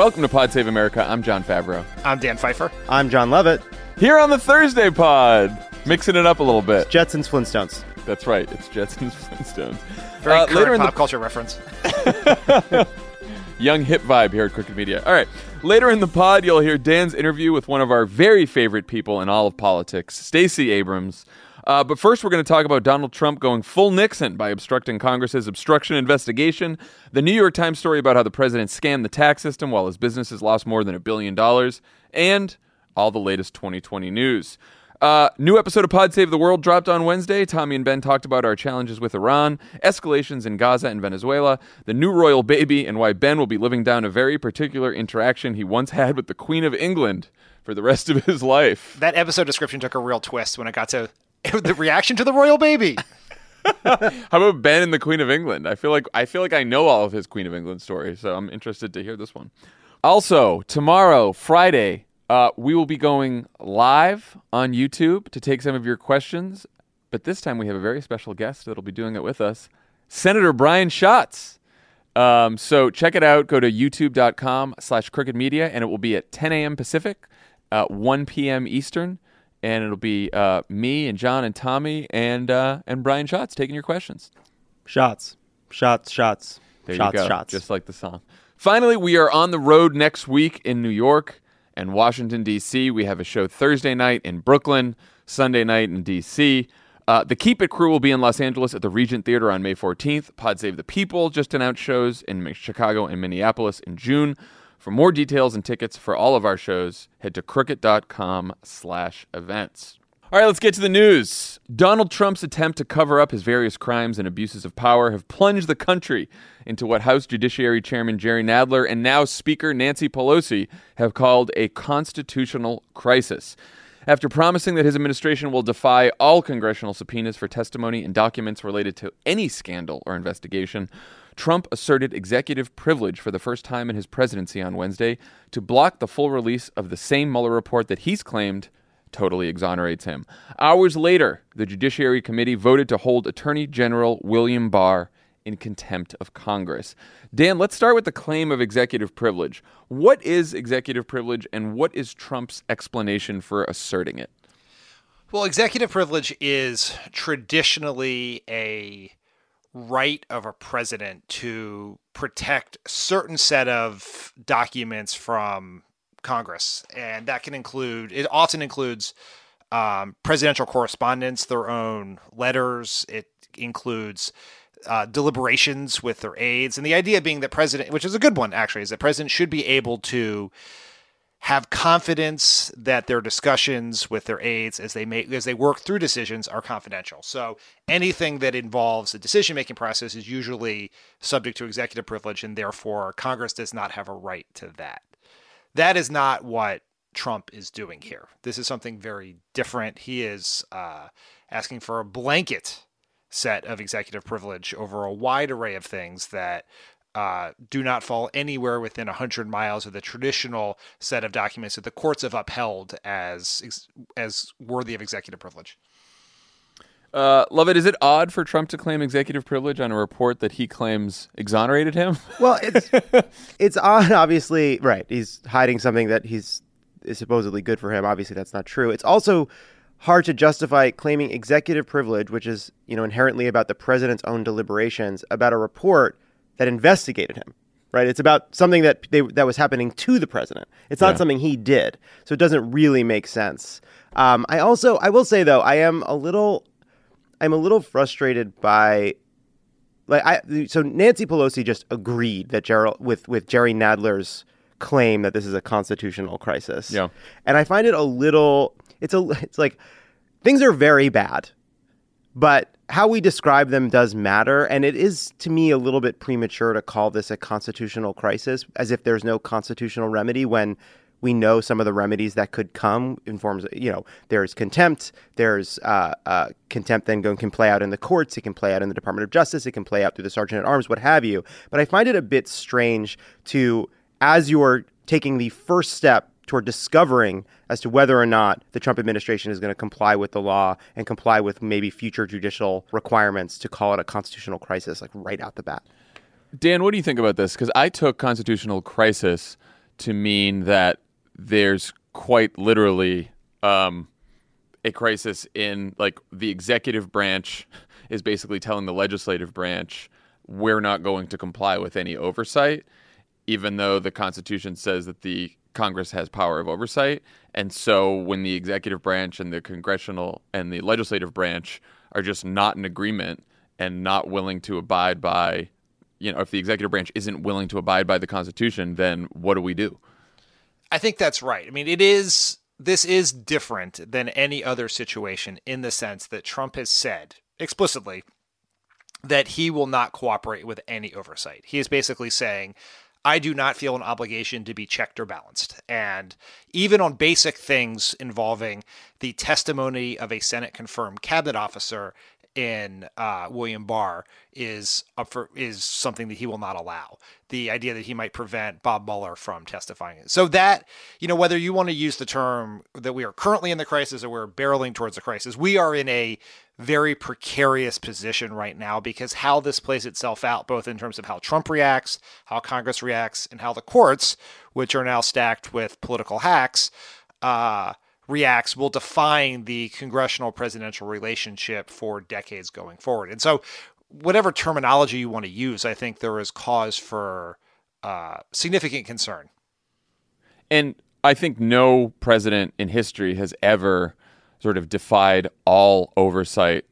Welcome to Pod Save America. I'm Jon Favreau. I'm Dan Pfeiffer. I'm Jon Lovett. Here on the Thursday pod, mixing it up a little bit. Jetsons and Flintstones. That's right. It's Jetsons and Flintstones. Very Uh, current later in pop the culture reference. young hip vibe here at Crooked Media. All right. Later in the pod, you'll hear Dan's interview with one of our very favorite people in all of politics, Stacey Abrams. Uh, but first, we're going to talk about Donald Trump going full Nixon by obstructing Congress's obstruction investigation, the New York Times story about how the president scammed the tax system while his businesses lost more than a billion dollars, and all the latest 2020 news. Uh, new episode of Pod Save the World dropped on Wednesday. Tommy and Ben talked about our challenges with Iran, escalations in Gaza and Venezuela, the new royal baby, and why Ben will be living down a very particular interaction he once had with the Queen of England for the rest of his life. That episode description took a real twist when it got to the reaction to the royal baby. How about Ben and the Queen of England? I feel like I feel like I know all of his Queen of England stories, so I'm interested to hear this one. Also, tomorrow, Friday, uh, we will be going live on YouTube to take some of your questions. But this time, we have a very special guest that'll be doing it with us, Senator Brian Schatz. Um, so check it out. Go to youtube.com slash crooked media, and it will be at 10 a.m. Pacific, uh, 1 p.m. Eastern. And it'll be uh, me and John and Tommy and uh, and Brian Schatz taking your questions. Shots. Shots, shots. There shots, you go. shots. Just like the song. Finally, we are on the road next week in New York and Washington, D.C. We have a show Thursday night in Brooklyn, Sunday night in D.C. Uh, the Keep It crew will be in Los Angeles at the Regent Theater on May 14th. Pod Save the People just announced shows in Chicago and Minneapolis in June. For more details and tickets for all of our shows, head to crooked.com slash events. All right, let's get to the news. Donald Trump's attempt to cover up his various crimes and abuses of power have plunged the country into what House Judiciary Chairman Jerry Nadler and now Speaker Nancy Pelosi have called a constitutional crisis. After promising that his administration will defy all congressional subpoenas for testimony and documents related to any scandal or investigation, Trump asserted executive privilege for the first time in his presidency on Wednesday to block the full release of the same Mueller report that he's claimed totally exonerates him. Hours later, the Judiciary Committee voted to hold Attorney General William Barr in contempt of Congress. Dan, let's start with the claim of executive privilege. What is executive privilege and what is Trump's explanation for asserting it? Well, executive privilege is traditionally a right of a president to protect certain set of documents from Congress, and that can include. It often includes um, presidential correspondence, their own letters. It includes uh, deliberations with their aides, and the idea being that president, which is a good one actually, is that president should be able to have confidence that their discussions with their aides as they make as they work through decisions are confidential. So anything that involves the decision making process is usually subject to executive privilege, and therefore Congress does not have a right to that. That is not what Trump is doing here. This is something very different. He is uh, asking for a blanket set of executive privilege over a wide array of things that uh, do not fall anywhere within 100 miles of the traditional set of documents that the courts have upheld as as worthy of executive privilege. Uh, love it. Is it odd for Trump to claim executive privilege on a report that he claims exonerated him? Well, it's it's odd. Obviously, right? He's hiding something that he's is supposedly good for him. Obviously, that's not true. It's also hard to justify claiming executive privilege, which is you know inherently about the president's own deliberations about a report that investigated him. Right? It's about something that they, that was happening to the president. It's not Yeah. something he did, so it doesn't really make sense. Um, I also I will say though I am a little I'm a little frustrated by like I so Nancy Pelosi just agreed that Gerald with with Jerry Nadler's claim that this is a constitutional crisis. Yeah. And I find it a little it's a it's like things are very bad. But how we describe them does matter and it is to me a little bit premature to call this a constitutional crisis as if there's no constitutional remedy when we know some of the remedies that could come in forms of, you know, there's contempt, there's uh, uh, contempt then going, can play out in the courts, it can play out in the Department of Justice, it can play out through the Sergeant at Arms, what have you. But I find it a bit strange to, as you're taking the first step toward discovering as to whether or not the Trump administration is going to comply with the law and comply with maybe future judicial requirements to call it a constitutional crisis, like right out the bat. Dan, what do you think about this? Because I took constitutional crisis to mean that there's quite literally um, a crisis in like the executive branch is basically telling the legislative branch we're not going to comply with any oversight, even though the Constitution says that the Congress has power of oversight. And so when the executive branch and the congressional and the legislative branch are just not in agreement and not willing to abide by, you know, if the executive branch isn't willing to abide by the Constitution, then what do we do? I think that's right. I mean, it is this is different than any other situation in the sense that Trump has said explicitly that he will not cooperate with any oversight. He is basically saying, I do not feel an obligation to be checked or balanced. And even on basic things involving the testimony of a Senate confirmed cabinet officer in uh, William Barr is up for is something that he will not allow. The idea that he might prevent Bob Mueller from testifying. So that you know whether you want to use the term that we are currently in the crisis or we're barreling towards the crisis, we are in a very precarious position right now because how this plays itself out, both in terms of how Trump reacts, how Congress reacts, and how the courts, which are now stacked with political hacks, uh, reacts will define the congressional presidential relationship for decades going forward. And so, whatever terminology you want to use, I think there is cause for uh, significant concern. And I think no president in history has ever sort of defied all oversight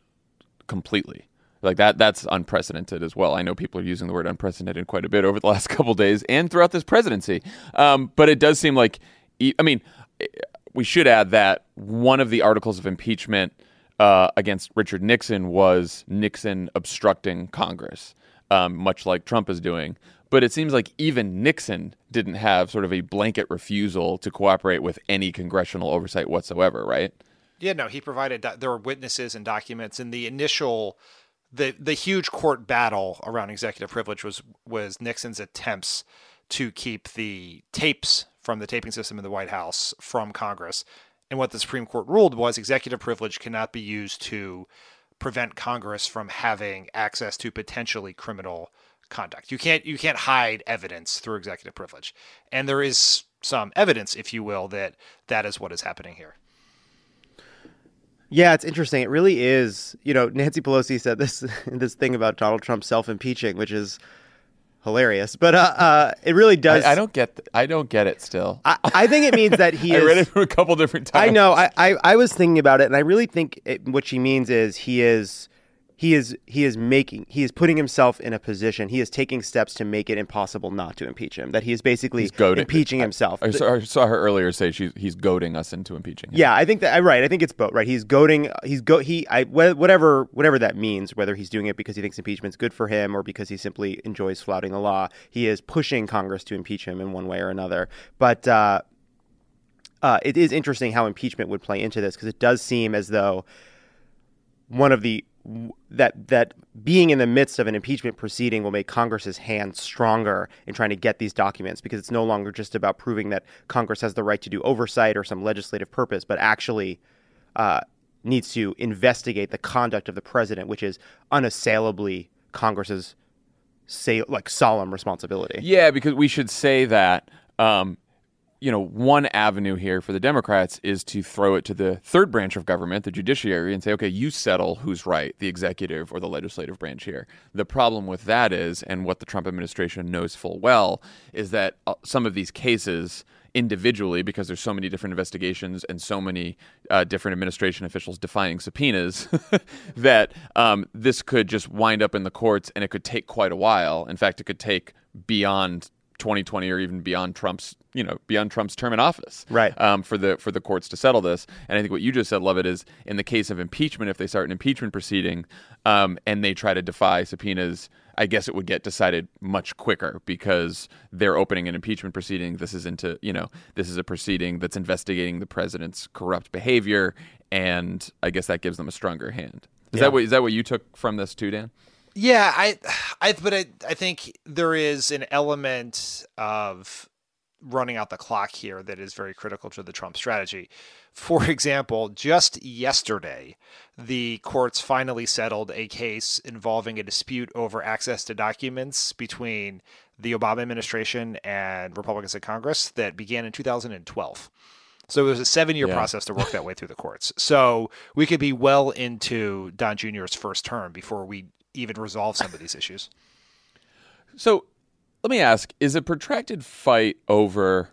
completely. Like that that's unprecedented as well. I know people are using the word unprecedented quite a bit over the last couple days and throughout this presidency. Um, but it does seem like I mean we should add that one of the articles of impeachment uh, against Richard Nixon was Nixon obstructing Congress, um, much like Trump is doing. But it seems like even Nixon didn't have sort of a blanket refusal to cooperate with any congressional oversight whatsoever, right? Yeah, no, he provided there were witnesses and documents in the initial the the huge court battle around executive privilege was was Nixon's attempts to keep the tapes from the taping system in the White House from Congress. And what the Supreme Court ruled was executive privilege cannot be used to prevent Congress from having access to potentially criminal conduct. You can't you can't hide evidence through executive privilege. And there is some evidence, if you will, that that is what is happening here. Yeah, it's interesting. It really is. You know, Nancy Pelosi said this this thing about Donald Trump self impeaching, which is hilarious. But uh, uh, it really does. I, I don't get. Th- I don't get it still. I, I think it means that he. I is, read it a couple different times. I know. I, I, I was thinking about it, and I really think it, what she means is he is he is he is making he is putting himself in a position he is taking steps to make it impossible not to impeach him that he is basically impeaching himself I, I, saw, I, saw, her earlier say she's he's goading us into impeaching him. yeah i think that right i think it's both right he's goading he's go he i whatever whatever that means whether he's doing it because he thinks impeachment's good for him or because he simply enjoys flouting the law he is pushing congress to impeach him in one way or another but uh, uh, it is interesting how impeachment would play into this because it does seem as though one of the that that being in the midst of an impeachment proceeding will make Congress's hand stronger in trying to get these documents because it's no longer just about proving that Congress has the right to do oversight or some legislative purpose, but actually uh, needs to investigate the conduct of the president, which is unassailably Congress's say like solemn responsibility. Yeah, because we should say that um, you know, one avenue here for the Democrats is to throw it to the third branch of government, the judiciary, and say, okay, you settle who's right, the executive or the legislative branch here. The problem with that is, and what the Trump administration knows full well, is that uh, some of these cases individually, because there's so many different investigations and so many uh, different administration officials defying subpoenas, that um, this could just wind up in the courts and it could take quite a while. In fact, it could take beyond 2020 or even beyond Trump's you know beyond Trump's term in office, right? Um, for the for the courts to settle this, and I think what you just said, Lovett, is in the case of impeachment, if they start an impeachment proceeding um, and they try to defy subpoenas, I guess it would get decided much quicker because they're opening an impeachment proceeding. This is into you know this is a proceeding that's investigating the president's corrupt behavior, and I guess that gives them a stronger hand. Is Yeah. that what is that what you took from this too, Dan? Yeah, I, I, but I, I think there is an element of running out the clock here that is very critical to the Trump strategy. For example, just yesterday, the courts finally settled a case involving a dispute over access to documents between the Obama administration and Republicans in Congress that began in 2012. So it was a seven year Yeah. process to work that way through the courts. So we could be well into Don Jr.'s first term before we even resolve some of these issues. So let me ask: Is a protracted fight over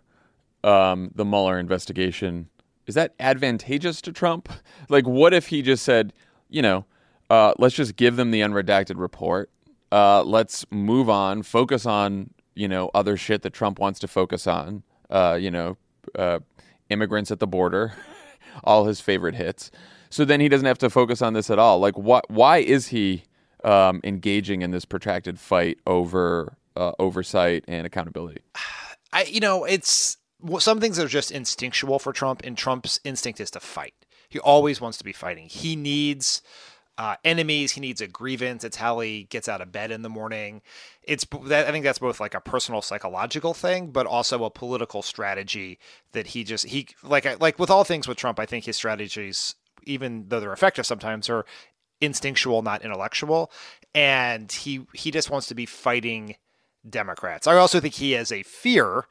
um, the Mueller investigation is that advantageous to Trump? Like, what if he just said, you know, uh, let's just give them the unredacted report. Uh, let's move on, focus on you know other shit that Trump wants to focus on. Uh, you know, uh, immigrants at the border, all his favorite hits. So then he doesn't have to focus on this at all. Like, what? Why is he um, engaging in this protracted fight over uh, oversight and accountability? I, you know, it's well, some things are just instinctual for Trump, and Trump's instinct is to fight. He always wants to be fighting. He needs uh, enemies. He needs a grievance. It's how he gets out of bed in the morning. It's that I think that's both like a personal psychological thing, but also a political strategy that he just he like like with all things with Trump. I think his strategies, even though they're effective sometimes, are instinctual, not intellectual, and he he just wants to be fighting Democrats. I also think he has a fear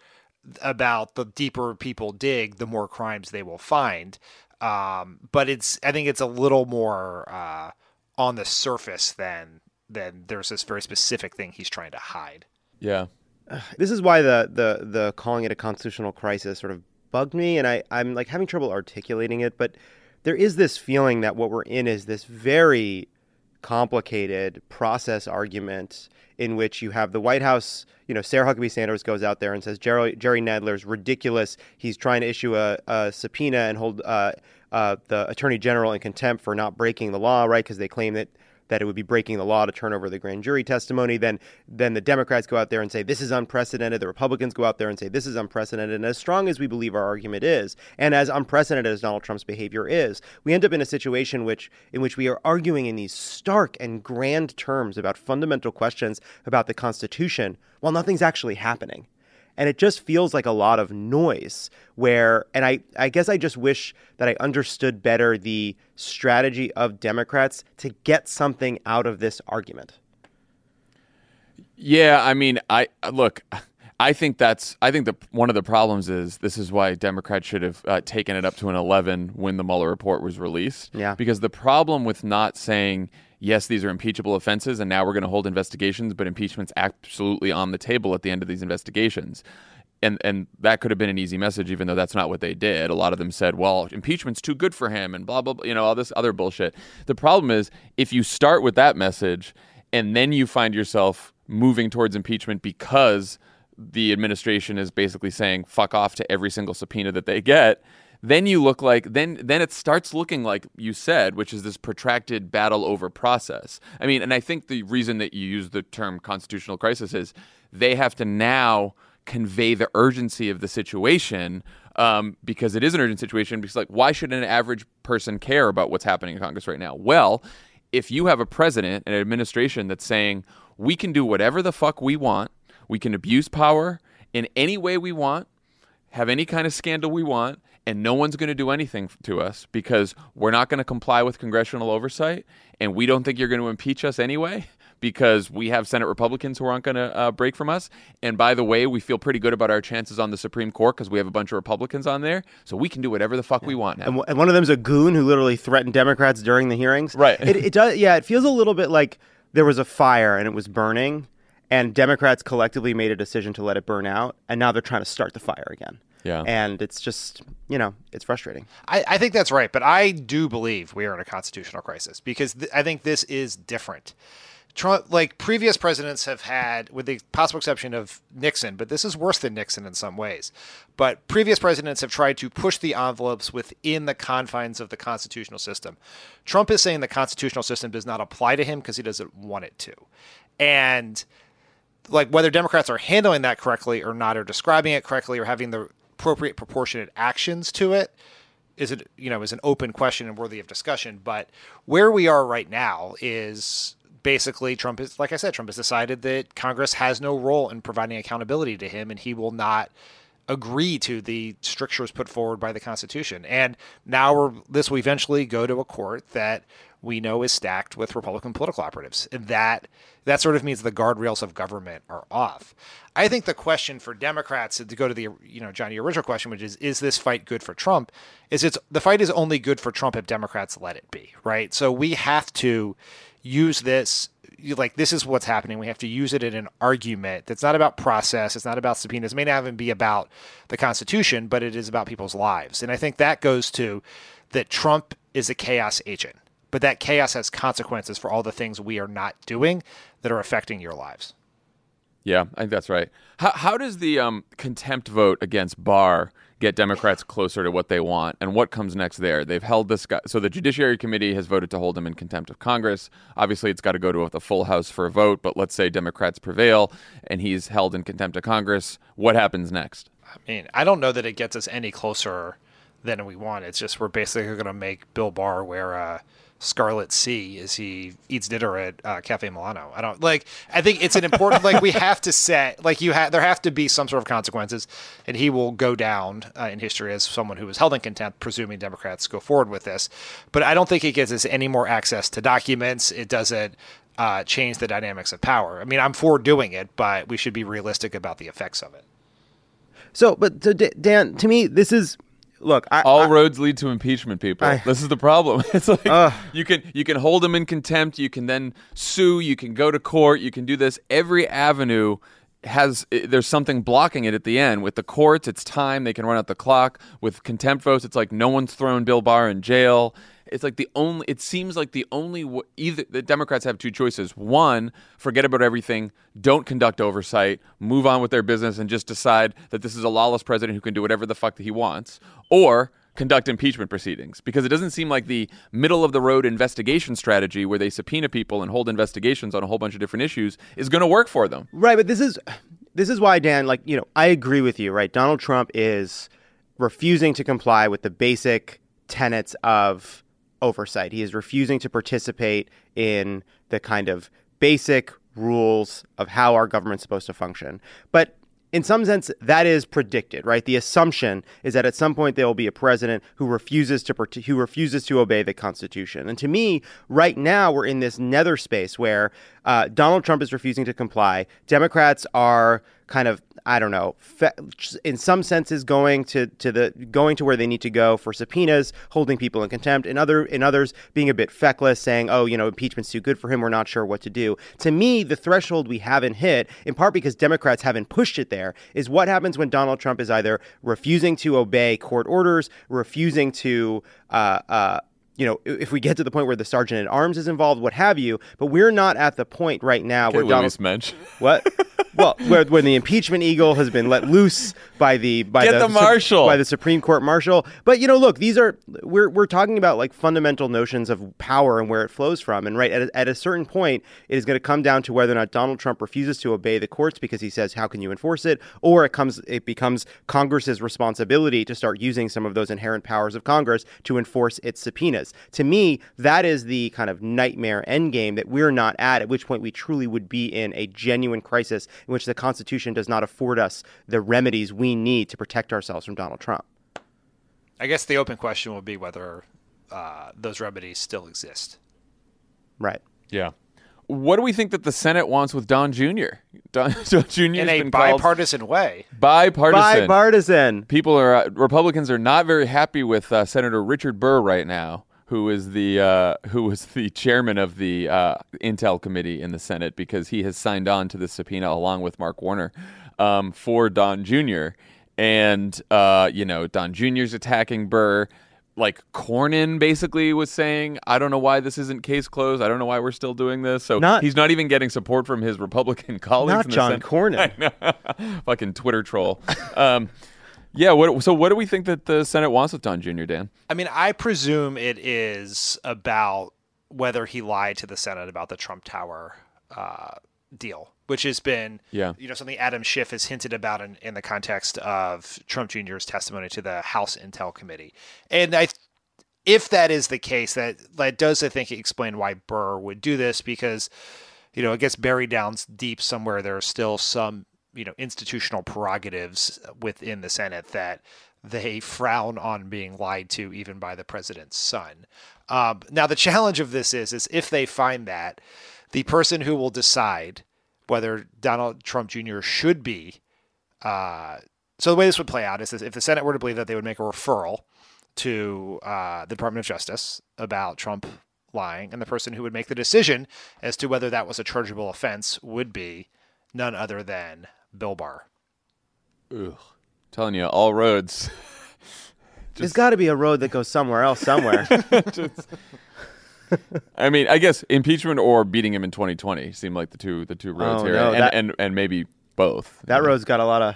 about the deeper people dig, the more crimes they will find. Um, but it's I think it's a little more uh, on the surface than than there's this very specific thing he's trying to hide. Yeah. this is why the the the calling it a constitutional crisis sort of bugged me and I, I'm like having trouble articulating it, but there is this feeling that what we're in is this very complicated process argument in which you have the White House, you know, Sarah Huckabee Sanders goes out there and says Jerry, Jerry Nadler's ridiculous. He's trying to issue a, a subpoena and hold uh, uh, the Attorney General in contempt for not breaking the law, right? Because they claim that that it would be breaking the law to turn over the grand jury testimony. Then, then the Democrats go out there and say this is unprecedented. The Republicans go out there and say this is unprecedented. And as strong as we believe our argument is, and as unprecedented as Donald Trump's behavior is, we end up in a situation which in which we are arguing in these stark and grand terms about fundamental questions about the Constitution while nothing's actually happening and it just feels like a lot of noise where and I, I guess i just wish that i understood better the strategy of democrats to get something out of this argument Yeah, I mean, I look. I think that's. I think the one of the problems is this is why Democrats should have uh, taken it up to an eleven when the Mueller report was released. Yeah. Because the problem with not saying yes, these are impeachable offenses, and now we're going to hold investigations, but impeachment's absolutely on the table at the end of these investigations. And, and that could have been an easy message, even though that's not what they did. A lot of them said, well, impeachment's too good for him and blah, blah, blah, you know, all this other bullshit. The problem is if you start with that message and then you find yourself moving towards impeachment because the administration is basically saying fuck off to every single subpoena that they get, then you look like then then it starts looking like you said, which is this protracted battle over process. I mean, and I think the reason that you use the term constitutional crisis is they have to now convey the urgency of the situation um, because it is an urgent situation. Because like, why should an average person care about what's happening in Congress right now? Well, if you have a president and an administration that's saying we can do whatever the fuck we want, we can abuse power in any way we want, have any kind of scandal we want, and no one's going to do anything to us because we're not going to comply with congressional oversight, and we don't think you're going to impeach us anyway because we have Senate Republicans who aren't going to uh, break from us. And by the way, we feel pretty good about our chances on the Supreme Court because we have a bunch of Republicans on there. So we can do whatever the fuck yeah. we want now. And, w- and, one of them's a goon who literally threatened Democrats during the hearings. Right. It, it does. Yeah. It feels a little bit like there was a fire and it was burning, and Democrats collectively made a decision to let it burn out, and now they're trying to start the fire again. Yeah. And it's just, you know, it's frustrating. I, I think that's right. But I do believe we are in a constitutional crisis because th- I think this is different. Trump, like previous presidents have had, with the possible exception of Nixon, but this is worse than Nixon in some ways. But previous presidents have tried to push the envelopes within the confines of the constitutional system. Trump is saying the constitutional system does not apply to him because he doesn't want it to. And like whether Democrats are handling that correctly or not, or describing it correctly, or having the appropriate proportionate actions to it, is it you know is an open question and worthy of discussion. But where we are right now is basically Trump is like I said, Trump has decided that Congress has no role in providing accountability to him, and he will not agree to the strictures put forward by the Constitution. And now we're this will eventually go to a court that we know is stacked with Republican political operatives, and that that sort of means the guardrails of government are off. I think the question for Democrats to go to the you know Johnny original question, which is is this fight good for Trump? Is it's the fight is only good for Trump if Democrats let it be, right? So we have to use this like this is what's happening. We have to use it in an argument that's not about process. It's not about subpoenas. It may not even be about the Constitution, but it is about people's lives. And I think that goes to that Trump is a chaos agent, but that chaos has consequences for all the things we are not doing that are affecting your lives. Yeah, I think that's right. How, how does the um, contempt vote against Barr get Democrats closer to what they want? And what comes next there? They've held this guy. So the Judiciary Committee has voted to hold him in contempt of Congress. Obviously, it's got to go to the full House for a vote. But let's say Democrats prevail and he's held in contempt of Congress. What happens next? I mean, I don't know that it gets us any closer than we want. It's just we're basically going to make Bill Barr wear a Scarlet C as he eats dinner at uh, Cafe Milano. I don't like. I think it's an important like we have to set like you have there have to be some sort of consequences, and he will go down uh, in history as someone who was held in contempt, presuming Democrats go forward with this. But I don't think it gives us any more access to documents. It doesn't uh, change the dynamics of power. I mean, I'm for doing it, but we should be realistic about the effects of it. So, but to Dan, to me, this is look, I, all I, roads lead to impeachment. People, I, this is the problem. It's like uh, you can you can hold them in contempt. You can then sue. You can go to court. You can do this. Every avenue has there's something blocking it at the end. With the courts, it's time. They can run out the clock. With contempt votes, it's like no one's thrown Bill Barr in jail it's like the only it seems like the only either the democrats have two choices. One forget about everything don't conduct oversight move on with their business and just decide that this is a lawless president who can do whatever the fuck that he wants or conduct impeachment proceedings. Because it doesn't seem like the middle of the road investigation strategy where they subpoena people and hold investigations on a whole bunch of different issues is going to work for them. Right but this is this is why dan like you know i agree with you right? Donald trump is refusing to comply with the basic tenets of oversight. He is refusing to participate in the kind of basic rules of how our government's supposed to function. But in some sense, that is predicted, right? The assumption is that at some point there will be a president who refuses to who refuses to obey the Constitution. And to me, right now we're in this nether space where uh, Donald Trump is refusing to comply. Democrats are kind of I don't know, fe- in some senses going to, to the going to where they need to go for subpoenas, holding people in contempt, and other in others being a bit feckless, saying, "Oh, you know, impeachment's too good for him. We're not sure what to do." To me, the threshold we haven't hit, in part because Democrats haven't pushed it there, is what happens when Donald Trump is either refusing to obey court orders, refusing to uh, uh, you know, if we get to the point where the sergeant at arms is involved, what have you, but we're not at the point right now okay, where Donald Mensch. What? well, where, when the impeachment eagle has been let loose by the by the, the marshal by the Supreme Court marshal. But you know, look, these are we're we're talking about like fundamental notions of power and where it flows from. And right at a, at a certain point, it is going to come down to whether or not Donald Trump refuses to obey the courts because he says, "How can you enforce it?" Or it comes it becomes Congress's responsibility to start using some of those inherent powers of Congress to enforce its subpoenas. To me, that is the kind of nightmare endgame that we're not at. At which point, we truly would be in a genuine crisis in which the Constitution does not afford us the remedies we need to protect ourselves from Donald Trump. I guess the open question would be whether uh, those remedies still exist. Right. Yeah. what do we think that the Senate wants with Don Jr.? Don, Don Jr. in a been bipartisan way. bipartisan. Bipartisan. People are uh, Republicans are not very happy with uh, Senator Richard Burr right now, who is the uh, who was the chairman of the uh, Intel committee in the Senate because he has signed on to the subpoena along with Mark Warner um, for Don Jr. And uh, you know Don Jr.'s attacking Burr. Like Cornyn basically was saying, I don't know why this isn't case closed. I don't know why we're still doing this. So Not- he's not even getting support from his Republican colleagues. Not in the John Senate. Cornyn. Fucking Twitter troll. Um, yeah. What, so what do we think that the Senate wants with Don Jr. Dan? I mean, I presume it is about whether he lied to the Senate about the Trump Tower uh, deal, which has been, Yeah. you know, something Adam Schiff has hinted about in, in the context of Trump Jr.'s testimony to the House Intel Committee. And I, if that is the case, that that does, I think, explain why Burr would do this because, you know, it gets buried down deep somewhere. There are still some, you know, institutional prerogatives within the Senate that they frown on being lied to, even by the president's son. Um, now, the challenge of this is, is if they find that, the person who will decide whether Donald Trump Jr. should be. Uh, so the way this would play out is if the Senate were to believe that they would make a referral to uh, the Department of Justice about Trump lying, and the person who would make the decision as to whether that was a chargeable offense would be none other than Bill Barr. Ugh. telling you, all roads. There's got to be a road that goes somewhere else somewhere. I mean, I guess impeachment or beating him in 2020 seem like the two the two roads Oh, here, no, and, that- and and maybe both. that road's got a lot of.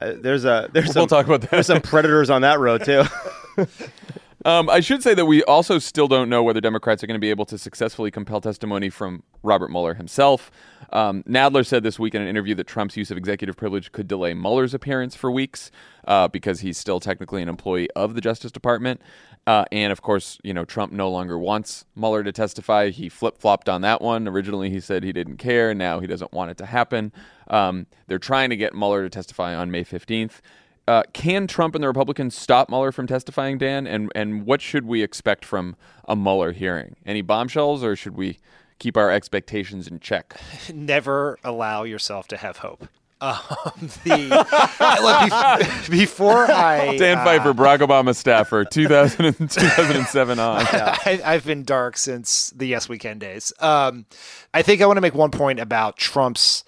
Uh, there's a there's We'll some talk about that. there's some predators on that road too. Um, I should say that we also still don't know whether Democrats are going to be able to successfully compel testimony from Robert Mueller himself. Um, Nadler said this week in an interview that Trump's use of executive privilege could delay Mueller's appearance for weeks uh, because he's still technically an employee of the Justice Department. Uh, and of course, you know, Trump no longer wants Mueller to testify. He flip flopped on that one. Originally, he said he didn't care. Now he doesn't want it to happen. Um, they're trying to get Mueller to testify on May 15th. Uh, can Trump and the Republicans stop Mueller from testifying, Dan? And and what should we expect from a Mueller hearing? Any bombshells, or should we keep our expectations in check? never allow yourself to have hope. Um, the look, bef- before I Dan uh, Pfeiffer, Barack Obama staffer, 2000 and 2007 on. I, I've been dark since the Yes We Can days. Um, I think I want to make one point about Trump's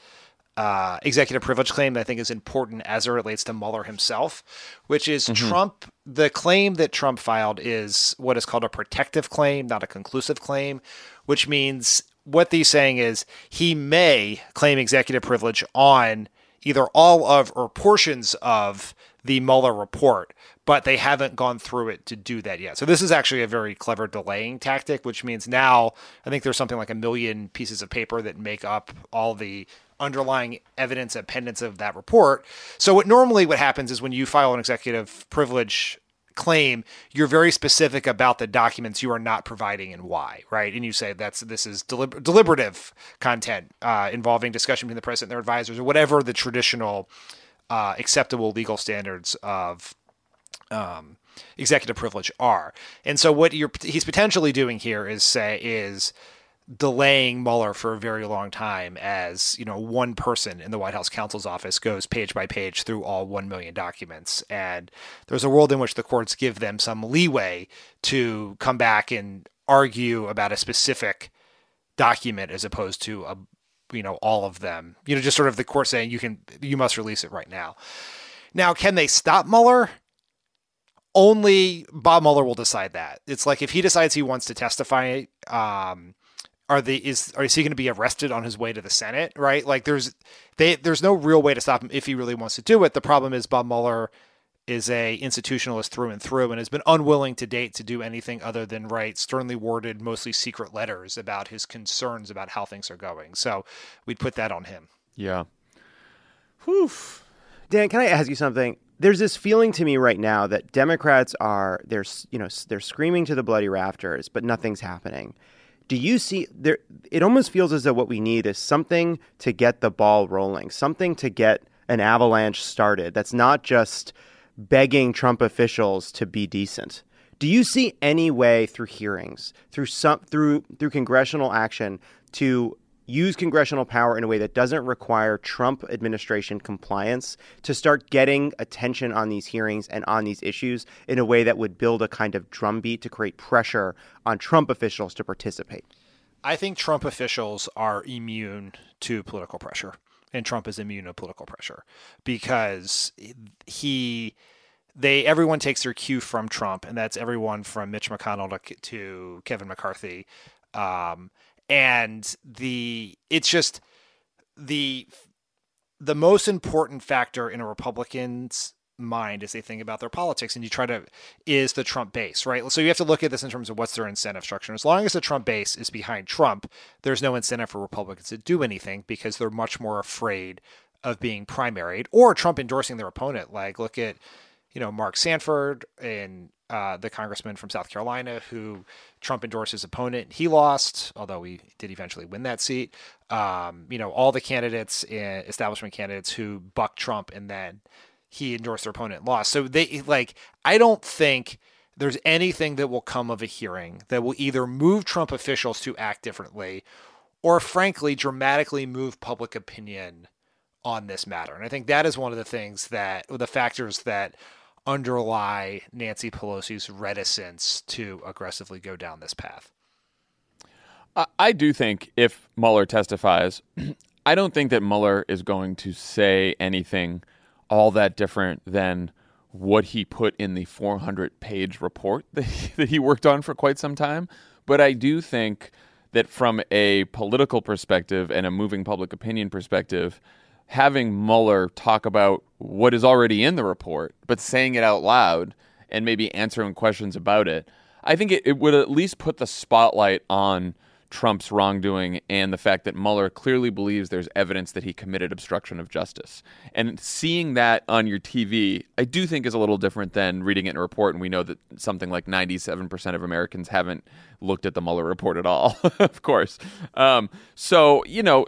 uh, executive privilege claim that I think is important as it relates to Mueller himself, which is Trump. The claim that Trump filed is what is called a protective claim, not a conclusive claim, which means what he's saying is he may claim executive privilege on either all of or portions of the Mueller report, but they haven't gone through it to do that yet. So this is actually a very clever delaying tactic, which means now I think there's something like a million pieces of paper that make up all the underlying evidence and pendants of that report. So what normally what happens is when you file an executive privilege claim, you're very specific about the documents you are not providing and why, right? And you say that's this is deliber- deliberative content uh, involving discussion between the president and their advisors, or whatever the traditional uh, acceptable legal standards of um, executive privilege are. And so what you're he's potentially doing here is say is delaying Mueller for a very long time as, you know, one person in the White House counsel's office goes page by page through all 1 million documents. And there's a world in which the courts give them some leeway to come back and argue about a specific document as opposed to a you know all of them. You know, just sort of the court saying you can you must release it right now. Now, can they stop Mueller? Only Bob Mueller will decide that. It's like if he decides he wants to testify, um, are the is are is he going to be arrested on his way to the Senate? Right? Like there's they there's no real way to stop him if he really wants to do it. The problem is Bob Mueller is a institutionalist through and through and has been unwilling to date to do anything other than write sternly worded, mostly secret letters about his concerns about how things are going. So we'd put that on him. Yeah. Whew. Dan, can I ask you something? There's this feeling to me right now that Democrats are they're you know they're screaming to the bloody rafters, but nothing's happening. Do you see there? It almost feels as though what we need is something to get the ball rolling, something to get an avalanche started. That's not just begging Trump officials to be decent. Do you see any way through hearings, through some through through congressional action to use congressional power in a way that doesn't require Trump administration compliance to start getting attention on these hearings and on these issues in a way that would build a kind of drumbeat to create pressure on Trump officials to participate? I think Trump officials are immune to political pressure, and Trump is immune to political pressure because he they everyone takes their cue from Trump, and that's everyone from Mitch McConnell to, to Kevin McCarthy, um, and the it's just the the most important factor in a Republican's mind as they think about their politics and you try to is the Trump base, right? So you have to look at this in terms of what's their incentive structure. As long as the Trump base is behind Trump, there's no incentive for Republicans to do anything because they're much more afraid of being primaried or Trump endorsing their opponent. Like look at you know, Mark Sanford and uh, the congressman from South Carolina who Trump endorsed his opponent. He lost, although he did eventually win that seat. Um, you know, all the candidates, eh, establishment candidates who bucked Trump and then he endorsed their opponent and lost. So they like, I don't think there's anything that will come of a hearing that will either move Trump officials to act differently or frankly dramatically move public opinion on this matter. And I think that is one of the things that the factors that underlie Nancy Pelosi's reticence to aggressively go down this path? I do think if Mueller testifies, I don't think that Mueller is going to say anything all that different than what he put in the 400 page report that he, that he worked on for quite some time. But I do think that from a political perspective and a moving public opinion perspective, having Mueller talk about what is already in the report, but saying it out loud and maybe answering questions about it, I think it, it would at least put the spotlight on Trump's wrongdoing and the fact that Mueller clearly believes there's evidence that he committed obstruction of justice. And seeing that on your TV, I do think is a little different than reading it in a report. And we know that something like 97% of Americans haven't looked at the Mueller report at all, of course. Um, so, you know,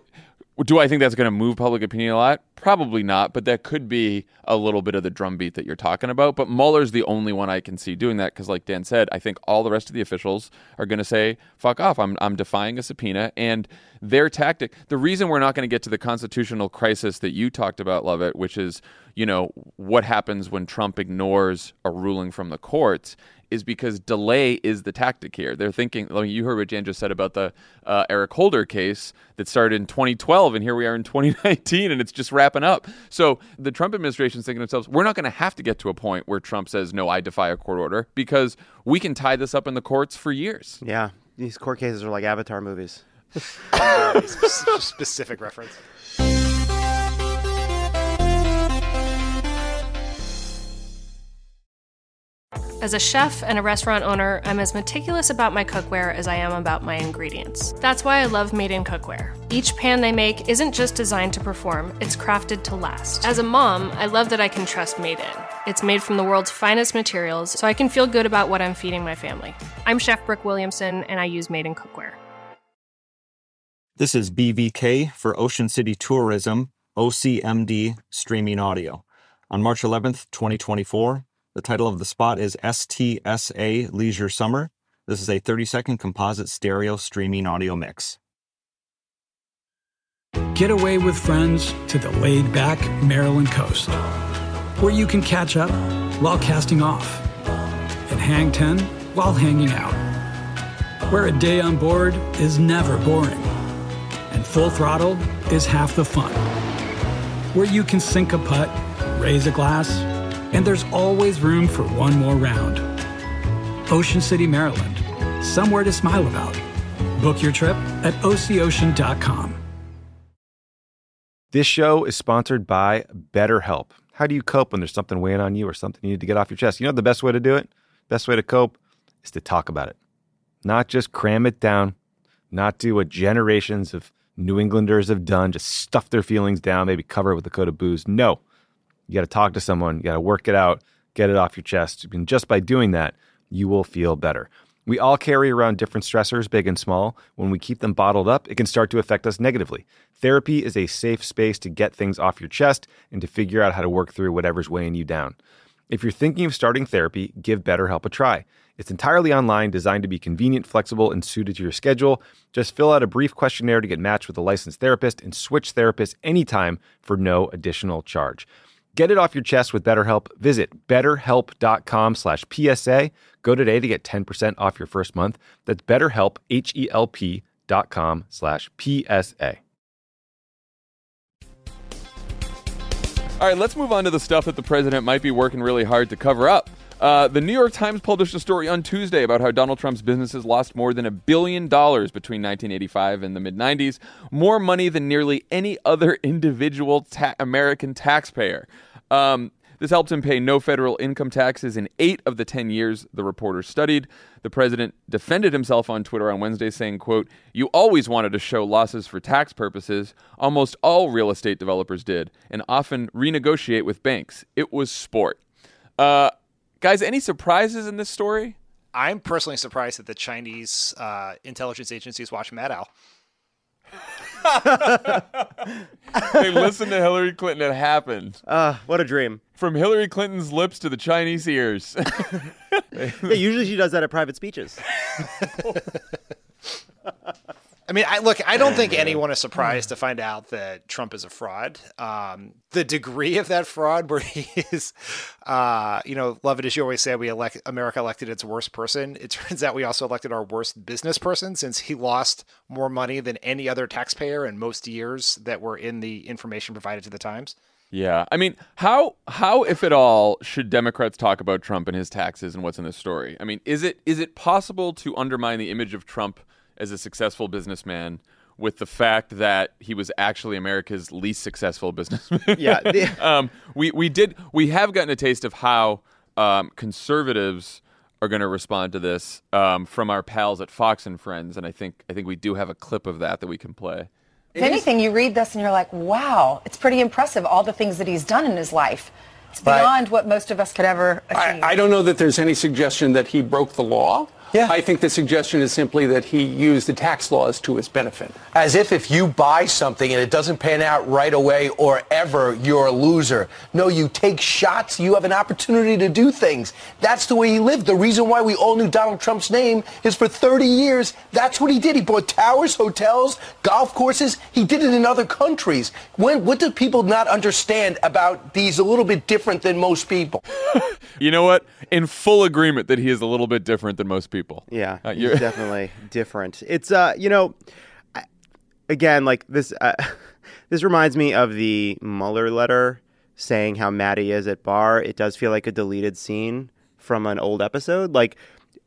do I think that's going to move public opinion a lot? Probably not, but that could be a little bit of the drumbeat that you're talking about. But Mueller's the only one I can see doing that because, like Dan said, I think all the rest of the officials are going to say, fuck off. I'm, I'm defying a subpoena. And their tactic, the reason we're not going to get to the constitutional crisis that you talked about, Lovett, which is, you know, what happens when Trump ignores a ruling from the courts, is because delay is the tactic here. They're thinking, I mean, you heard what Jan just said about the uh, Eric Holder case that started in 2012, and here we are in 2019, and it's just wrapping up. So the Trump administration is thinking to themselves, we're not going to have to get to a point where Trump says, no, I defy a court order, because we can tie this up in the courts for years. Yeah, these court cases are like Avatar movies. specific reference. As a chef and a restaurant owner, I'm as meticulous about my cookware as I am about my ingredients. That's why I love Made in Cookware. Each pan they make isn't just designed to perform, it's crafted to last. As a mom, I love that I can trust Made in. It's made from the world's finest materials, so I can feel good about what I'm feeding my family. I'm Chef Brooke Williamson, and I use Made in Cookware. This is BVK for Ocean City Tourism, OCMD Streaming Audio. On March 11th, 2024, the title of the spot is STSA Leisure Summer. This is a 30 second composite stereo streaming audio mix. Get away with friends to the laid back Maryland coast, where you can catch up while casting off, and hang 10 while hanging out, where a day on board is never boring, and full throttle is half the fun, where you can sink a putt, raise a glass, and there's always room for one more round. Ocean City, Maryland. Somewhere to smile about. Book your trip at OCOcean.com. This show is sponsored by BetterHelp. How do you cope when there's something weighing on you or something you need to get off your chest? You know the best way to do it? Best way to cope is to talk about it. Not just cram it down, not do what generations of New Englanders have done, just stuff their feelings down, maybe cover it with a coat of booze. No. You got to talk to someone, you got to work it out, get it off your chest. And just by doing that, you will feel better. We all carry around different stressors, big and small. When we keep them bottled up, it can start to affect us negatively. Therapy is a safe space to get things off your chest and to figure out how to work through whatever's weighing you down. If you're thinking of starting therapy, give BetterHelp a try. It's entirely online, designed to be convenient, flexible, and suited to your schedule. Just fill out a brief questionnaire to get matched with a licensed therapist and switch therapists anytime for no additional charge. Get it off your chest with BetterHelp. Visit betterhelp.com slash PSA. Go today to get 10% off your first month. That's betterhelp, H-E-L-P dot com slash PSA. All right, let's move on to the stuff that the president might be working really hard to cover up. Uh, the New York Times published a story on Tuesday about how Donald Trump's businesses lost more than a billion dollars between 1985 and the mid 90s, more money than nearly any other individual ta- American taxpayer. Um, this helped him pay no federal income taxes in eight of the 10 years the reporter studied. The president defended himself on Twitter on Wednesday, saying, quote, You always wanted to show losses for tax purposes. Almost all real estate developers did, and often renegotiate with banks. It was sport. Uh, guys, any surprises in this story? I'm personally surprised that the Chinese uh, intelligence agencies watch Maddow. they listened to Hillary Clinton. It happened. Uh, what a dream. From Hillary Clinton's lips to the Chinese ears. yeah, usually she does that at private speeches. I mean, I look. I don't think anyone is surprised to find out that Trump is a fraud. Um, the degree of that fraud, where he is, uh, you know, Lovett as you always say, we elect America elected its worst person. It turns out we also elected our worst business person, since he lost more money than any other taxpayer in most years that were in the information provided to the Times. Yeah, I mean, how how if at all should Democrats talk about Trump and his taxes and what's in this story? I mean, is it is it possible to undermine the image of Trump? As a successful businessman with the fact that he was actually America's least successful businessman. Yeah. um, we we did we have gotten a taste of how um, conservatives are going to respond to this um, from our pals at Fox and Friends, and I think I think we do have a clip of that that we can play. If anything, you read this and you're like, wow, it's pretty impressive, all the things that he's done in his life. It's beyond what most of us could ever achieve. I, I don't know that there's any suggestion that he broke the law. Yeah. I think the suggestion is simply that he used the tax laws to his benefit. As if if you buy something and it doesn't pan out right away or ever, you're a loser. No, you take shots. You have an opportunity to do things. That's the way he lived. The reason why we all knew Donald Trump's name is for 30 years. That's what he did. He bought towers, hotels, golf courses. He did it in other countries. When, what do people not understand about these a little bit different than most people? you know what? In full agreement that he is a little bit different than most people. Yeah, Uh, you're- definitely different. It's uh, you know, I, again, like this. Uh, this reminds me of the Mueller letter saying how mad he is at Barr. It does feel like a deleted scene from an old episode. Like,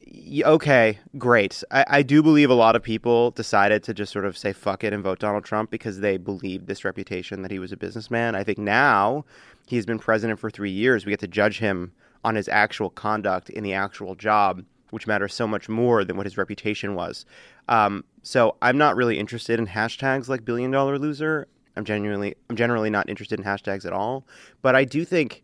y- okay, great. I, I do believe a lot of people decided to just sort of say fuck it and vote Donald Trump because they believed this reputation that he was a businessman. I think now he's been president for three years. We get to judge him on his actual conduct in the actual job, which matters so much more than what his reputation was. Um, so I'm not really interested in hashtags like billion dollar loser. I'm genuinely I'm generally not interested in hashtags at all. But I do think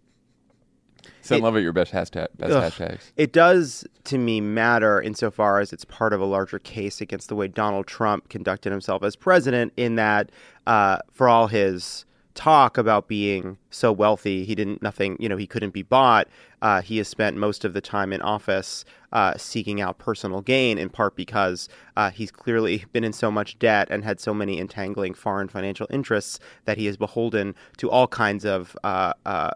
Send It- love at your best hashtag best Ugh. hashtags. it does to me matter insofar as it's part of a larger case against the way Donald Trump conducted himself as president, in that uh, for all his talk about being so wealthy, he didn't nothing, you know, he couldn't be bought. Uh, he has spent most of the time in office uh, seeking out personal gain, in part because uh, he's clearly been in so much debt and had so many entangling foreign financial interests that he is beholden to all kinds of uh, uh,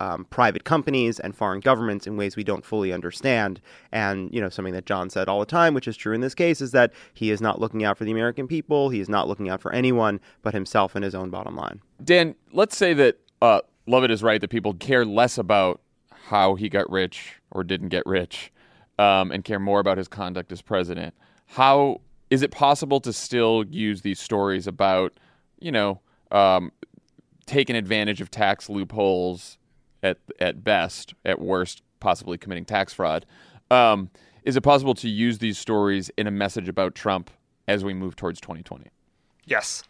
um, private companies and foreign governments in ways we don't fully understand. And, you know, something that Jon said all the time, which is true in this case, is that he is not looking out for the American people. He is not looking out for anyone but himself and his own bottom line. Dan, let's say that uh, Lovett is right that people care less about how he got rich or didn't get rich, um, and care more about his conduct as president. How is it possible to still use these stories about, you know, um, taking advantage of tax loopholes at at best, at worst, possibly committing tax fraud? Um, is it possible to use these stories in a message about Trump as we move towards 2020? Yes.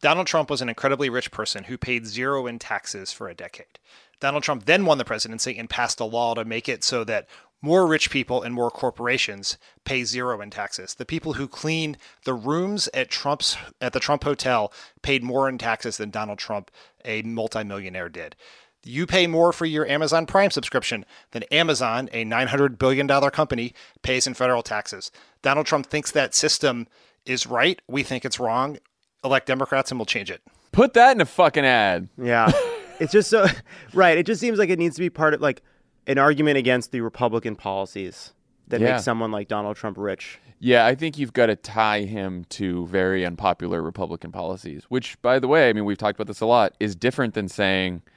Donald Trump was an incredibly rich person who paid zero in taxes for a decade. Donald Trump then won the presidency and passed a law to make it so that more rich people and more corporations pay zero in taxes. The people who clean the rooms at Trump's at the Trump Hotel paid more in taxes than Donald Trump, a multimillionaire, did. You pay more for your Amazon Prime subscription than Amazon, a $900 billion company, pays in federal taxes. Donald Trump thinks that system is right. We think it's wrong. Elect Democrats and we'll change it. Put that in a fucking ad. Yeah. it's just so right. It just seems like it needs to be part of like an argument against the Republican policies that Yeah. make someone like Donald Trump rich. Yeah, I think you've got to tie him to very unpopular Republican policies, which, by the way, I mean, we've talked about this a lot, is different than saying it-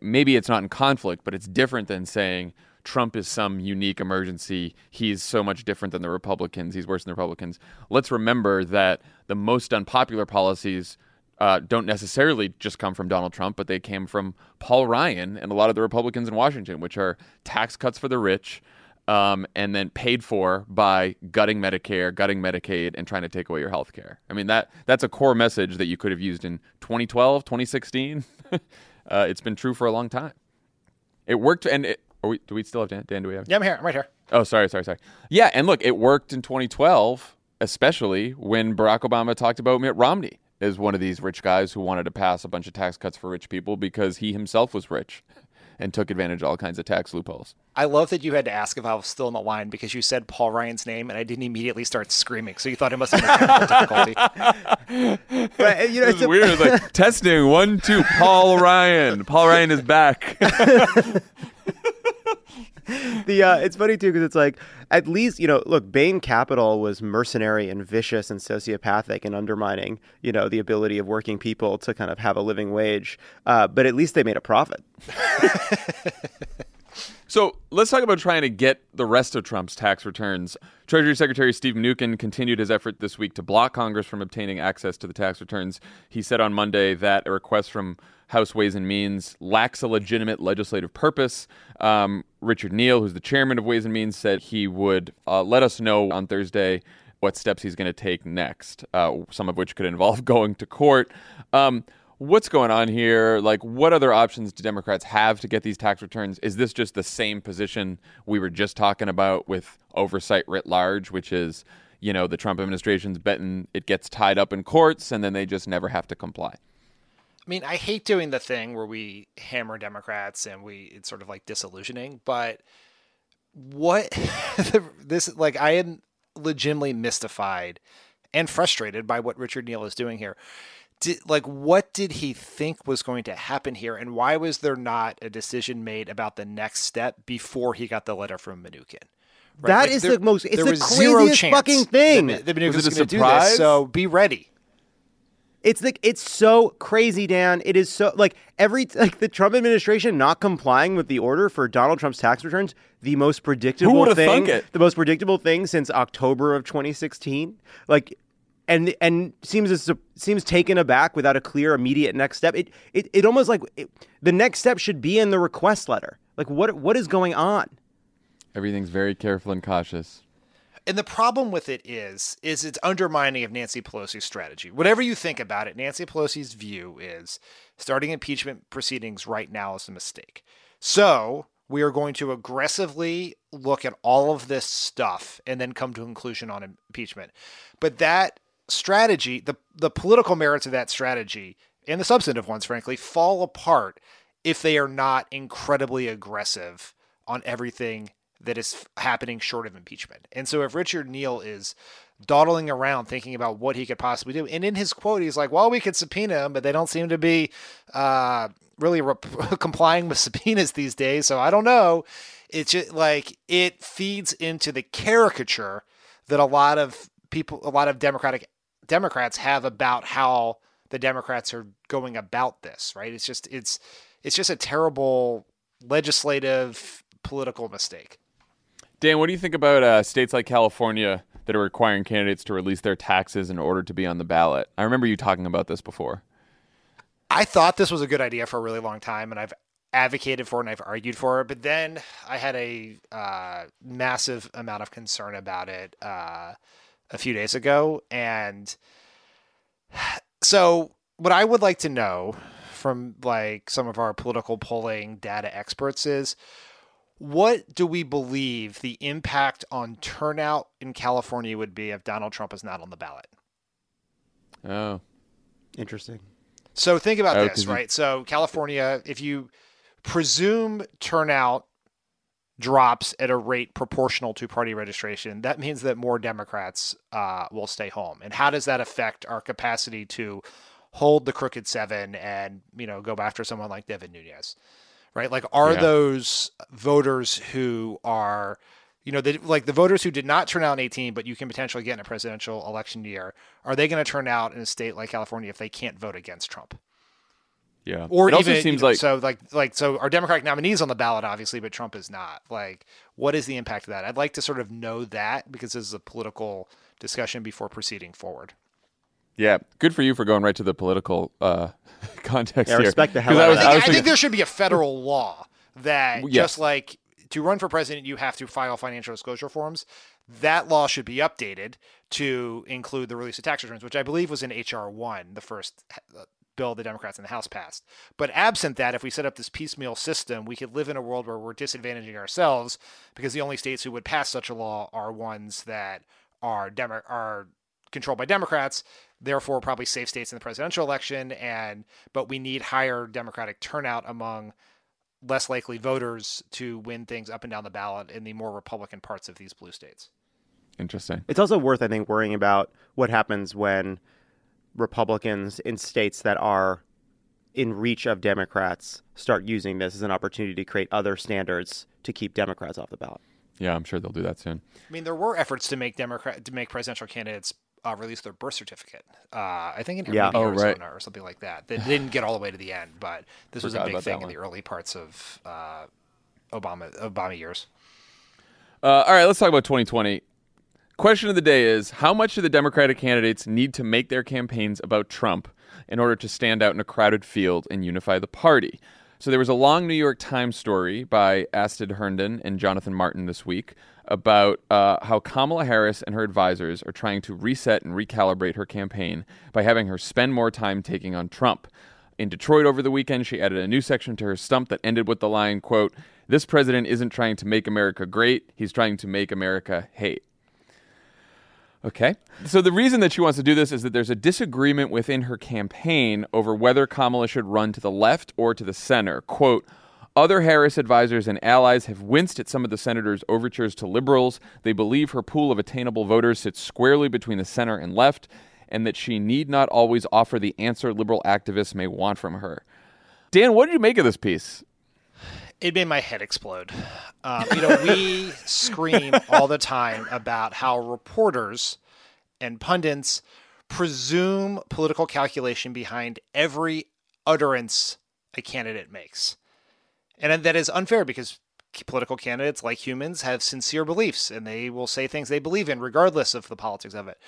maybe it's not in conflict, but it's different than saying Trump is some unique emergency. He's so much different than the Republicans. He's worse than the Republicans. Let's remember that the most unpopular policies uh, don't necessarily just come from Donald Trump, but they came from Paul Ryan and a lot of the Republicans in Washington, which are tax cuts for the rich. Um, and then paid for by gutting Medicare, gutting Medicaid, and trying to take away your health care. I mean, that that's a core message that you could have used in 2012, 2016. uh, it's been true for a long time. It worked, and it, are we, do we still have Dan? Dan, do we have? Yeah, I'm here. I'm right here. Oh, sorry, sorry, sorry. Yeah, and look, it worked in 2012, especially when Barack Obama talked about Mitt Romney as one of these rich guys who wanted to pass a bunch of tax cuts for rich people because he himself was rich and took advantage of all kinds of tax loopholes. I love that you had to ask if I was still in the line because you said Paul Ryan's name and I didn't immediately start screaming. So you thought it must have been a technical difficulty. Right, you know, It's weird. Like testing one, two. Paul Ryan. Paul Ryan is back. the uh, it's funny too because it's like at least you know look Bain Capital was mercenary and vicious and sociopathic and undermining you know the ability of working people to kind of have a living wage, uh, but at least they made a profit. So let's talk about trying to get the rest of Trump's tax returns. Treasury Secretary Steve Mnuchin continued his effort this week to block Congress from obtaining access to the tax returns. He said on Monday that a request from House Ways and Means lacks a legitimate legislative purpose. Um, Richard Neal, who's the chairman of Ways and Means, said he would uh, let us know on Thursday what steps he's going to take next, uh, some of which could involve going to court. Um, what's going on here? Like, what other options do Democrats have to get these tax returns? Is this just the same position we were just talking about with oversight writ large, which is, you know, the Trump administration's betting it gets tied up in courts and then they just never have to comply? I mean, I hate doing the thing where we hammer Democrats and we it's sort of like disillusioning, but what this like I am legitimately mystified and frustrated by what Richard Neal is doing here. Did, like what did he think was going to happen here and why was there not a decision made about the next step before he got the letter from Mnuchin? That is the most- it's there the was zero craziest chance fucking thing. That, that Mnuchin Was was, going to do this, so be ready. It's like it's so crazy, Dan. It is so like every like the Trump administration not complying with the order for Donald Trump's tax returns, the most predictable would've thing, thunk it? the most predictable thing since October of 2016. Like, and and seems as seems taken aback without a clear immediate next step. It it, it almost like it, the next step should be in the request letter. Like what what is going on? Everything's very careful and cautious. And the problem with it is, is it's undermining of Nancy Pelosi's strategy. Whatever you think about it, Nancy Pelosi's view is starting impeachment proceedings right now is a mistake. So we are going to aggressively look at all of this stuff and then come to a conclusion on impeachment. But that strategy, the the political merits of that strategy and the substantive ones, frankly, fall apart if they are not incredibly aggressive on everything that is happening short of impeachment. And so if Richard Neal is dawdling around thinking about what he could possibly do, and in his quote, he's like, well, we could subpoena him, but they don't seem to be uh, really rep- complying with subpoenas these days. So I don't know. It's just like it feeds into the caricature that a lot of people, a lot of Democratic Democrats have about how the Democrats are going about this, right? It's just it's it's just a terrible legislative political mistake. Dan, what do you think about uh, states like California that are requiring candidates to release their taxes in order to be on the ballot? I remember you talking about this before. I thought this was a good idea for a really long time, and I've advocated for it and I've argued for it. But then I had a uh, massive amount of concern about it uh, a few days ago, and so what I would like to know from like some of our political polling data experts is what do we believe the impact on turnout in California would be if Donald Trump is not on the ballot? Oh, Interesting. So think about Oh, this, 'cause you- right? So California, if you presume turnout drops at a rate proportional to party registration, that means that more Democrats uh, will stay home. And how does that affect our capacity to hold the crooked seven and you know go after someone like Devin Nunes? Right? Like, are Yeah. those voters who are you know, the, like the voters who did not turn out in 18, but you can potentially get in a presidential election year, are they going to turn out in a state like California if they can't vote against Trump? Yeah. Or it also even seems you know, like so like like so our Democratic nominees on the ballot, obviously, but Trump is not. Like, what is the impact of that? I'd like to sort of know that because this is a political discussion before proceeding forward. Yeah, good for you for going right to the political uh, context Yeah, here. respect the hell 'Cause I out of was, I I think, was I think there should be a federal law that Yes. just like to run for president, you have to file financial disclosure forms. That law should be updated to include the release of tax returns, which I believe was in HR one, the first uh, bill the Democrats in the House passed. But absent that, if we set up this piecemeal system, we could live in a world where we're disadvantaging ourselves because the only states who would pass such a law are ones that are Demo- are controlled by Democrats, therefore probably safe states in the presidential election. And but we need higher Democratic turnout among less likely voters to win things up and down the ballot in the more Republican parts of these blue states. Interesting. It's also worth, I think, worrying about what happens when Republicans in states that are in reach of Democrats start using this as an opportunity to create other standards to keep Democrats off the ballot. Yeah, I'm sure they'll do that soon. I mean, there were efforts to make Democrat to make presidential candidates uh, release their birth certificate. Uh, I think in Yeah. maybe Oh, right. Arizona or something like that. They didn't get all the way to the end, but this was a big thing in the early parts of uh, Obama Obama years. Uh, all right, let's talk about 2020. Question of the day is How much do the Democratic candidates need to make their campaigns about Trump in order to stand out in a crowded field and unify the party? So there was a long New York Times story by Astead Herndon and Jonathan Martin this week about uh, how Kamala Harris and her advisors are trying to reset and recalibrate her campaign by having her spend more time taking on Trump. In Detroit over the weekend, she added a new section to her stump that ended with the line, quote, This president isn't trying to make America great, he's trying to make America hate. Okay. So the reason that she wants to do this is that there's a disagreement within her campaign over whether Kamala should run to the left or to the center. Quote, other Harris advisors and allies have winced at some of the senator's overtures to liberals. They believe her pool of attainable voters sits squarely between the center and left, and that she need not always offer the answer liberal activists may want from her. Dan, what did you make of this piece? It made my head explode. Um, you know, we scream all the time about how reporters and pundits presume political calculation behind every utterance a candidate makes. And that is unfair because political candidates, like humans, have sincere beliefs and they will say things they believe in, regardless of the politics of it.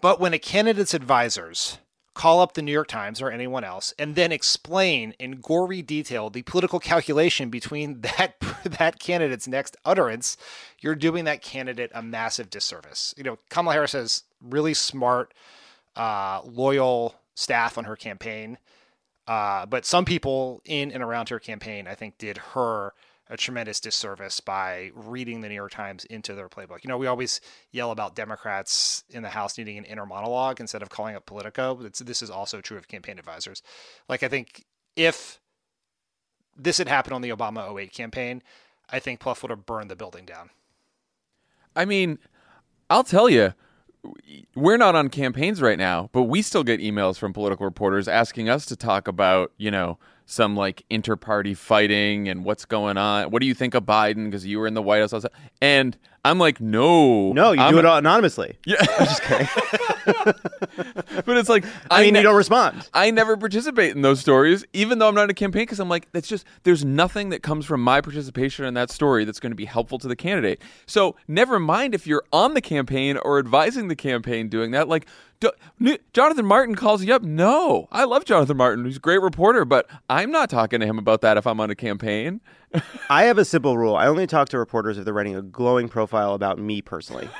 But when a candidate's advisors call up the New York Times or anyone else and then explain in gory detail the political calculation between that that candidate's next utterance, you're doing that candidate a massive disservice. You know, Kamala Harris has really smart, uh, loyal staff on her campaign. Uh, but some people in and around her campaign, I think, did her a tremendous disservice by reading the New York Times into their playbook. You know, we always yell about Democrats in the House needing an inner monologue instead of calling up Politico. It's, this is also true of campaign advisors. Like, I think if this had happened on the Obama 08 campaign, I think Plouffe would have burned the building down. I mean, I'll tell you, we're not on campaigns right now, but we still get emails from political reporters asking us to talk about, you know, some like inter-party fighting and what's going on. What do you think of Biden? Because you were in the White House, and I'm like, no, No, you I'm- do it anonymously. Yeah, I'm just kidding. but it's like I mean, ne- you don't respond. I never participate in those stories, even though I'm not in a campaign, because I'm like, that's just there's nothing that comes from my participation in that story that's going to be helpful to the candidate. So never mind if you're on the campaign or advising the campaign doing that. Like Jonathan Martin calls you up. No, I love Jonathan Martin. He's a great reporter, but I'm not talking to him about that if I'm on a campaign. I have a simple rule. I only talk to reporters if they're writing a glowing profile about me personally.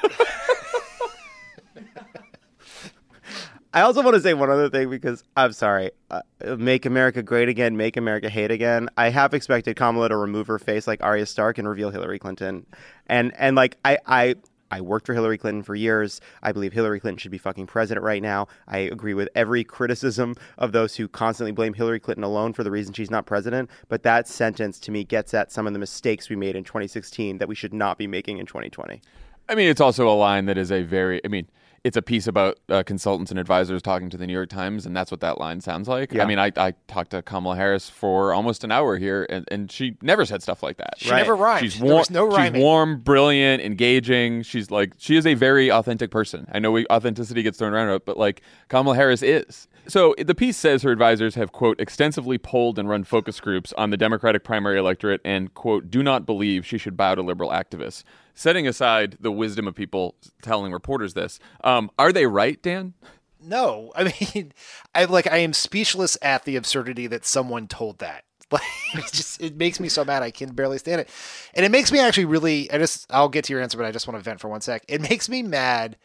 I also want to say one other thing because I'm sorry. Uh, make America great again, make America hate again. I have expected Kamala to remove her face like Arya Stark and reveal Hillary Clinton, and and like I I I worked for Hillary Clinton for years. I believe Hillary Clinton should be fucking president right now. I agree with every criticism of those who constantly blame Hillary Clinton alone for the reason she's not president. But that sentence to me gets at some of the mistakes we made in 2016 that we should not be making in 2020. I mean, it's also a line that is a very, I mean, it's a piece about uh, consultants and advisors talking to the New York Times, and that's what that line sounds like. Yeah. I mean, I, I talked to Kamala Harris for almost an hour here, and, and she never said stuff like that. She never rhymed. She's warm. no she's warm, brilliant, engaging. She's like she is a very authentic person. I know we, authenticity gets thrown around, but like Kamala Harris is. So the piece says her advisors have quote extensively polled and run focus groups on the Democratic primary electorate and quote do not believe she should bow to liberal activists. Setting aside the wisdom of people telling reporters this, um, are they right, Dan? No, I mean, I like I am speechless at the absurdity that someone told that. Like, it's just it makes me so mad I can barely stand it, and it makes me actually really. I just I'll get to your answer, but I just want to vent for one sec. It makes me mad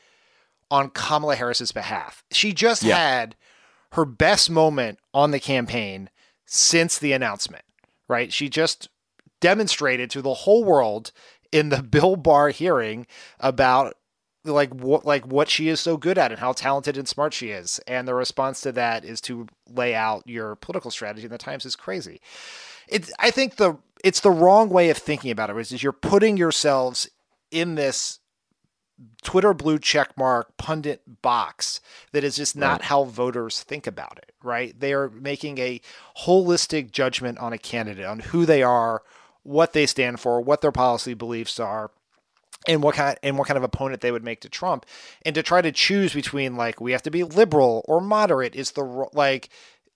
on Kamala Harris's behalf. She just Yeah. had her best moment on the campaign since the announcement. Right? She just demonstrated to the whole world in the Bill Barr hearing about like what like what she is so good at and how talented and smart she is. And the response to that is to lay out your political strategy in the times is crazy. It's i think the it's the wrong way of thinking about it which is you're putting yourselves in this twitter blue check mark pundit box that is just not how voters think about it right? They are making a holistic judgment on a candidate on who they are what they stand for what their policy beliefs are and what kind and what kind of opponent they would make to Trump, and to try to choose between like we have to be liberal or moderate is the like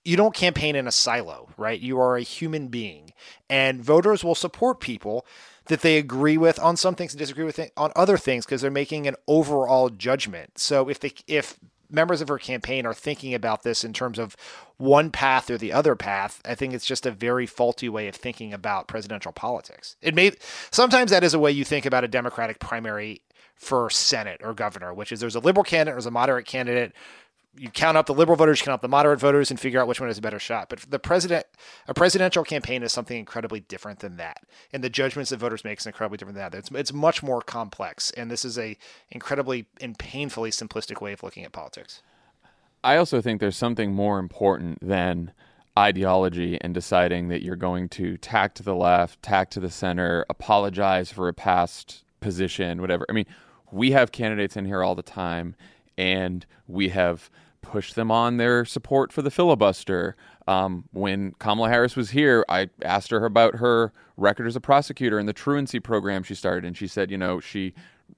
you don't campaign in a silo, right? You are a human being, and voters will support people that they agree with on some things and disagree with it on other things because they're making an overall judgment. So if they if members of her campaign are thinking about this in terms of one path or the other path, I think it's just a very faulty way of thinking about presidential politics. It may sometimes that is a way you think about a Democratic primary for Senate or governor, which is there's a liberal candidate, there's a moderate candidate. You count up the liberal voters, you count up the moderate voters, and figure out which one has a better shot. But the president, a presidential campaign is something incredibly different than that, and the judgments that voters make is incredibly different than that. It's, it's much more complex, and this is a incredibly and painfully simplistic way of looking at politics. I also think there's something more important than ideology and deciding that you're going to tack to the left, tack to the center, apologize for a past position, whatever. I mean, we have candidates in here all the time, and we have pushed them on their support for the filibuster. Um, when Kamala Harris was here, I asked her about her record as a prosecutor and the truancy program she started, and she said, you know, she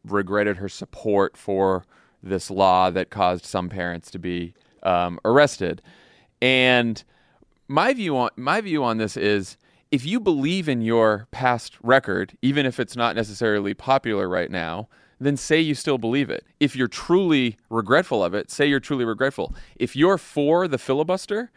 regretted her support for this law that caused some parents to be um, arrested. And my view on my view on this is if you believe in your past record, even if it's not necessarily popular right now, then say you still believe it. If you're truly regretful of it, say you're truly regretful. If you're for the filibuster,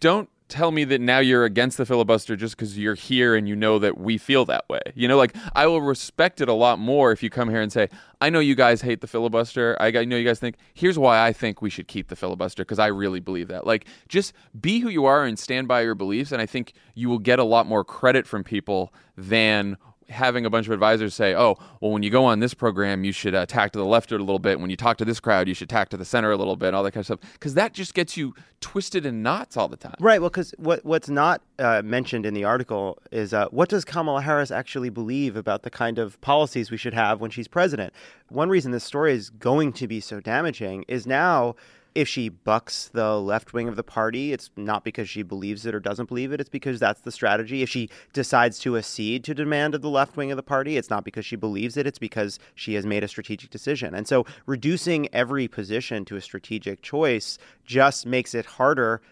don't tell me that now you're against the filibuster just because you're here and you know that we feel that way. You know, like I will respect it a lot more if you come here and say, I know you guys hate the filibuster. I know you guys think, here's why I think we should keep the filibuster because I really believe that. Like, just be who you are and stand by your beliefs. And I think you will get a lot more credit from people than having a bunch of advisors say, "Oh, well, when you go on this program, you should uh, tack to the left a little bit. When you talk to this crowd, you should tack to the center a little bit." All that kind of stuff, because that just gets you twisted in knots all the time. Right. Well, because what what's not uh, mentioned in the article is uh, what does Kamala Harris actually believe about the kind of policies we should have when she's president. One reason this story is going to be so damaging is now. If she bucks the left wing of the party, it's not because she believes it or doesn't believe it. It's because that's the strategy. If she decides to accede to demand of the left wing of the party, it's not because she believes it. It's because she has made a strategic decision. And so reducing every position to a strategic choice just makes it harder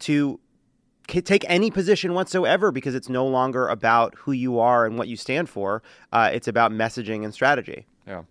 to take any position whatsoever because it's no longer about who you are and what you stand for. Uh, it's about messaging and strategy. Yeah.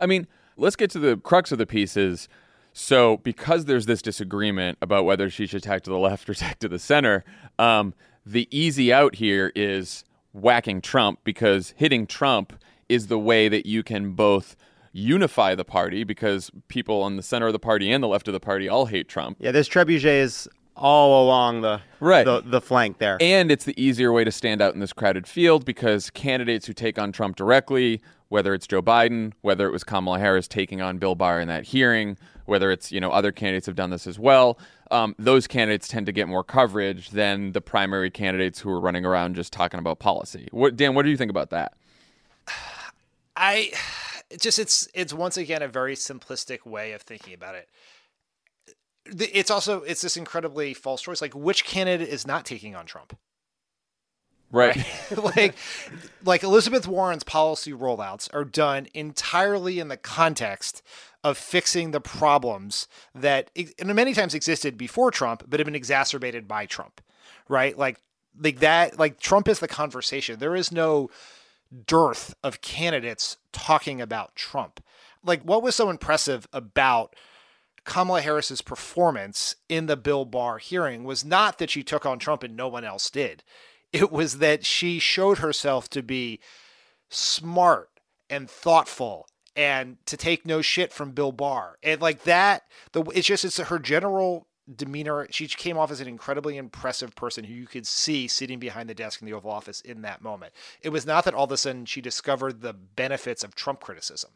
I mean, let's get to the crux of the piece is so because there's this disagreement about whether she should tack to the left or tack to the center, um, the easy out here is whacking Trump because hitting Trump is the way that you can both unify the party because people on the center of the party and the left of the party all hate Trump. Yeah, this there's is all along the Right. the, the flank there. And it's the easier way to stand out in this crowded field because candidates who take on Trump directly whether it's Joe Biden, whether it was Kamala Harris taking on Bill Barr in that hearing, whether it's you know other candidates have done this as well. Um, those candidates tend to get more coverage than the primary candidates who are running around just talking about policy. What, Dan, what do you think about that? I just it's it's once again a very simplistic way of thinking about it. It's also it's this incredibly false choice. Like which candidate is not taking on Trump? Right. like like Elizabeth Warren's policy rollouts are done entirely in the context of fixing the problems that many times existed before Trump but have been exacerbated by Trump. Right? Like like that like Trump is the conversation. There is no dearth of candidates talking about Trump. Like, what was so impressive about Kamala Harris's performance in the Bill Barr hearing was not that she took on Trump and no one else did. It was that she showed herself to be smart and thoughtful and to take no shit from Bill Barr. And like that, the it's just it's her general demeanor. She came off as an incredibly impressive person who you could see sitting behind the desk in the Oval Office in that moment. It was not that all of a sudden she discovered the benefits of Trump criticism.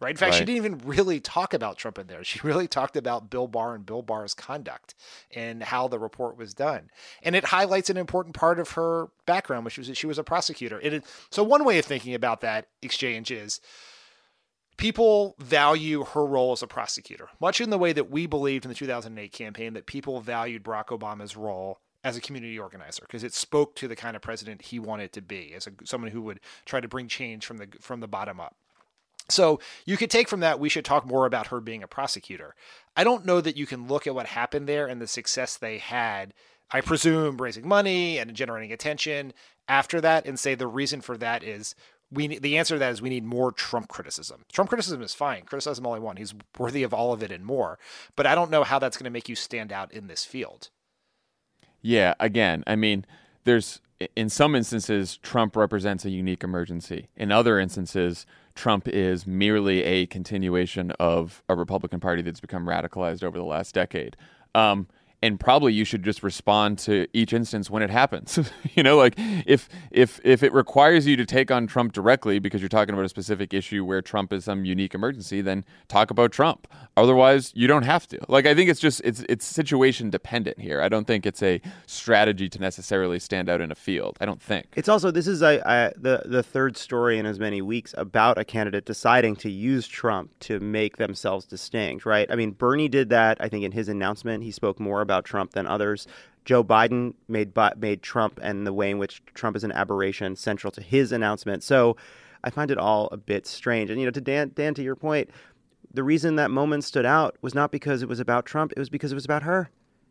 Right. In fact, right. she didn't even really talk about Trump in there. She really talked about Bill Barr and Bill Barr's conduct and how the report was done. And it highlights an important part of her background, which was that she was a prosecutor. It, so, one way of thinking about that exchange is people value her role as a prosecutor, much in the way that we believed in the 2008 campaign that people valued Barack Obama's role as a community organizer because it spoke to the kind of president he wanted to be as a, someone who would try to bring change from the from the bottom up. So you could take from that we should talk more about her being a prosecutor. I don't know that you can look at what happened there and the success they had. I presume raising money and generating attention after that and say the reason for that is we the answer to that is we need more Trump criticism. Trump criticism is fine. Criticize him all I want. He's worthy of all of it and more. But I don't know how that's going to make you stand out in this field. Yeah, again, I mean, there's in some instances Trump represents a unique emergency. In other instances, Trump is merely a continuation of a Republican Party that's become radicalized over the last decade. Um, and probably you should just respond to each instance when it happens. you know, like if if if it requires you to take on Trump directly because you're talking about a specific issue where Trump is some unique emergency, then talk about Trump. Otherwise, you don't have to. Like I think it's just it's it's situation dependent here. I don't think it's a strategy to necessarily stand out in a field. I don't think. It's also this is a, a the the third story in as many weeks about a candidate deciding to use Trump to make themselves distinct, right? I mean, Bernie did that. I think in his announcement, he spoke more about Trump than others. Joe Biden made made Trump and the way in which Trump is an aberration central to his announcement. So I find it all a bit strange. And you know, to Dan, Dan, to your point, the reason that moment stood out was not because it was about Trump. It was because it was about her.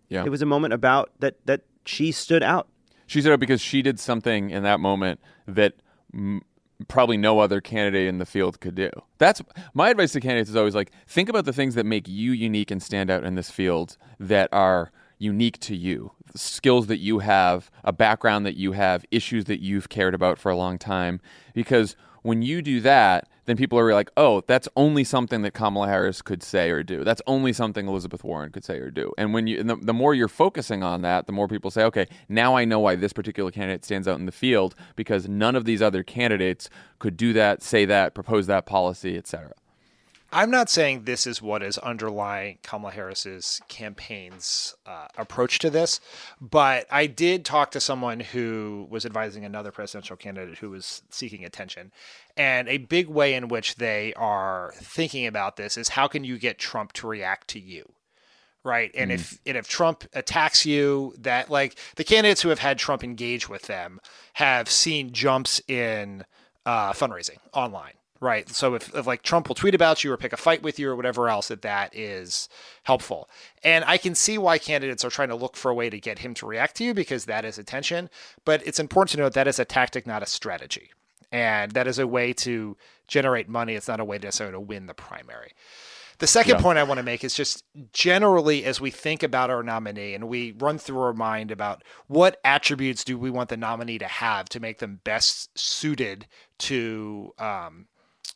Yeah. It was a moment about that that she stood out. She stood out because she did something in that moment that m- probably no other candidate in the field could do. That's my advice to candidates is always like think about the things that make you unique and stand out in this field that are unique to you, skills that you have, a background that you have, issues that you've cared about for a long time because when you do that, then people are like, oh, that's only something that Kamala Harris could say or do. That's only something Elizabeth Warren could say or do. And when you, and the, the more you're focusing on that, the more people say, okay, now I know why this particular candidate stands out in the field because none of these other candidates could do that, say that, propose that policy, etc. I'm not saying this is what is underlying Kamala Harris's campaign's uh, approach to this, but I did talk to someone who was advising another presidential candidate who was seeking attention. And a big way in which they are thinking about this is how can you get Trump to react to you? Right. And mm. if and if Trump attacks you, that like the candidates who have had Trump engage with them have seen jumps in uh, fundraising online right? So if, if, like Trump will tweet about you or pick a fight with you or whatever else, that that is helpful. And I can see why candidates are trying to look for a way to get him to react to you because that is attention. But it's important to note that is a tactic, not a strategy, and that is a way to generate money. It's not a way to necessarily to win the primary. The second yeah. point I want to make is just generally as we think about our nominee and we run through our mind about what attributes do we want the nominee to have to make them best suited to um,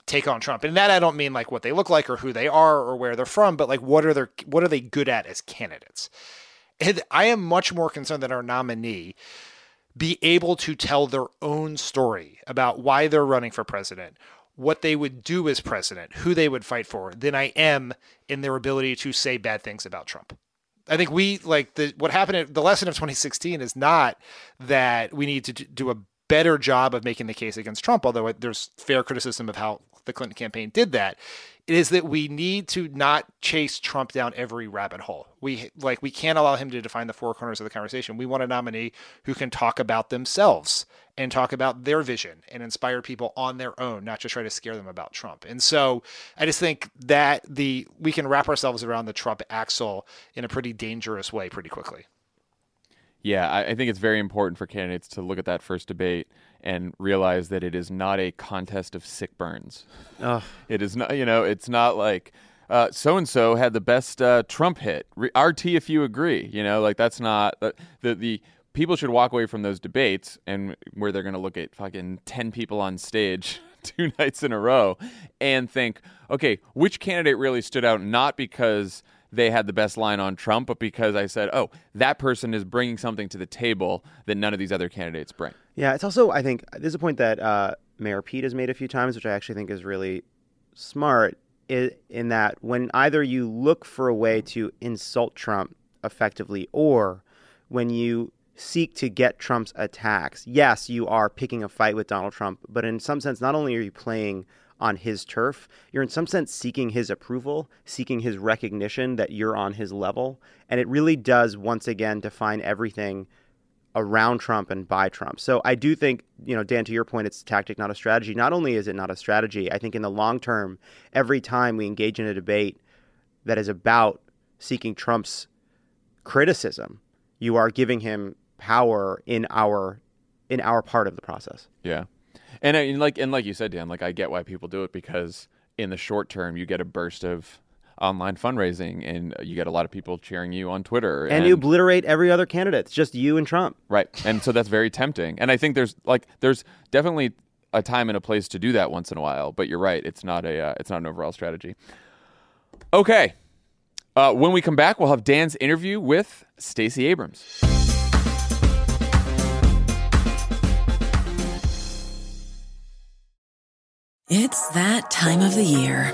take on Trump. And that I don't mean like what they look like or who they are or where they're from, but like what are their what are they good at as candidates? And I am much more concerned that our nominee be able to tell their own story about why they're running for president, what they would do as president, who they would fight for, than I am in their ability to say bad things about Trump. I think we like the what happened. At, the lesson of 2016 is not that we need to do a better job of making the case against Trump, although there's fair criticism of how the Clinton campaign did that. Is that we need to not chase Trump down every rabbit hole. We like we can't allow him to define the four corners of the conversation. We want a nominee who can talk about themselves and talk about their vision and inspire people on their own, not just try to scare them about Trump. And so I just think that the we can wrap ourselves around the Trump axle in a pretty dangerous way pretty quickly. Yeah, I think it's very important for candidates to look at that first debate and realize that it is not a contest of sick burns. Ugh. It is not, you know, it's not like so and so had the best uh, Trump hit. RT, if you agree, you know, like that's not the the, the people should walk away from those debates and where they're going to look at fucking 10 people on stage two nights in a row and think, okay, which candidate really stood out not because they had the best line on Trump, but because I said, oh, that person is bringing something to the table that none of these other candidates bring. Yeah, it's also, I think, this is a point that uh, Mayor Pete has made a few times, which I actually think is really smart, in that when either you look for a way to insult Trump effectively or when you seek to get Trump's attacks, yes, you are picking a fight with Donald Trump, but in some sense, not only are you playing on his turf. You're in some sense seeking his approval, seeking his recognition that you're on his level. And it really does once again define everything around Trump and by Trump. So I do think, you know, Dan, to your point, it's a tactic, not a strategy. Not only is it not a strategy, I think in the long term, every time we engage in a debate that is about seeking Trump's criticism, you are giving him power in our in our part of the process. Yeah. And, uh, and like and like you said, Dan, like I get why people do it because in the short term you get a burst of online fundraising and you get a lot of people cheering you on Twitter and, and, you obliterate every other candidate. It's just you and Trump. Right. And so that's very tempting. And I think there's like there's definitely a time and a place to do that once in a while, but you're right, it's not a uh, it's not an overall strategy. Okay. Uh, when we come back, we'll have Dan's interview with Stacey Abrams. It's that time of the year.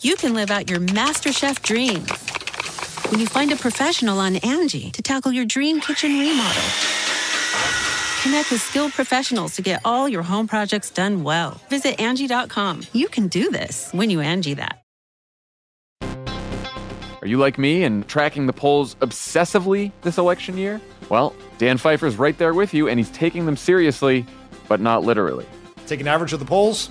you can live out your MasterChef dreams when you find a professional on Angie to tackle your dream kitchen remodel. Connect with skilled professionals to get all your home projects done well. Visit Angie.com. You can do this when you Angie that. Are you like me and tracking the polls obsessively this election year? Well, Dan Pfeiffer's right there with you, and he's taking them seriously, but not literally. Take an average of the polls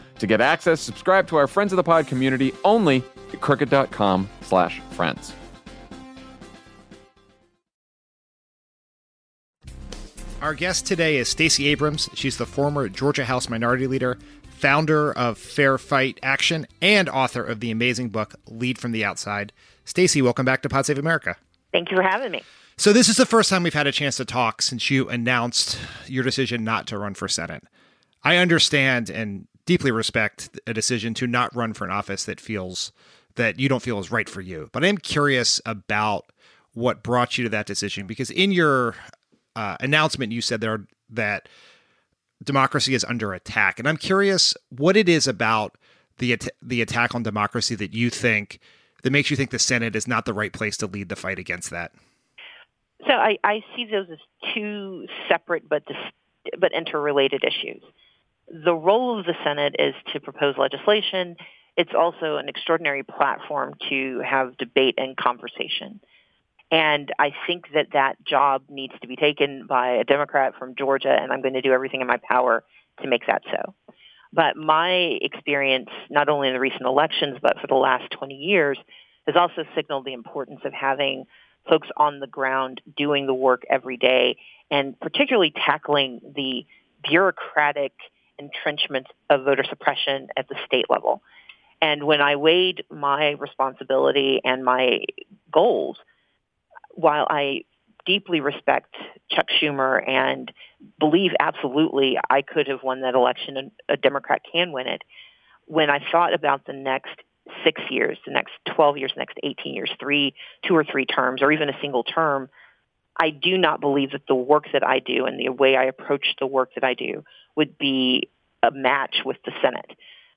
To get access, subscribe to our Friends of the Pod community only at crooked.com slash friends. Our guest today is Stacey Abrams. She's the former Georgia House Minority Leader, founder of Fair Fight Action, and author of the amazing book Lead from the Outside. Stacey, welcome back to Pod Save America. Thank you for having me. So this is the first time we've had a chance to talk since you announced your decision not to run for Senate. I understand and deeply respect a decision to not run for an office that feels that you don't feel is right for you. But I am curious about what brought you to that decision because in your uh, announcement you said there that democracy is under attack, and I'm curious what it is about the at- the attack on democracy that you think that makes you think the Senate is not the right place to lead the fight against that. So I, I see those as two separate but but interrelated issues the role of the Senate is to propose legislation it's also an extraordinary platform to have debate and conversation. And I think that that job needs to be taken by a Democrat from Georgia, and I'm going to do everything in my power to make that so. But my experience, not only in the recent elections, but for the last 20 years, has also signaled the importance of having folks on the ground doing the work every day and particularly tackling the bureaucratic entrenchment of voter suppression at the state level. And when I weighed my responsibility and my goals, while I deeply respect Chuck Schumer and believe absolutely I could have won that election and a Democrat can win it, when I thought about the next six years, the next 12 years, the next 18 years, three, two or three terms, or even a single term, I do not believe that the work that I do and the way I approach the work that I do would be a match with the Senate.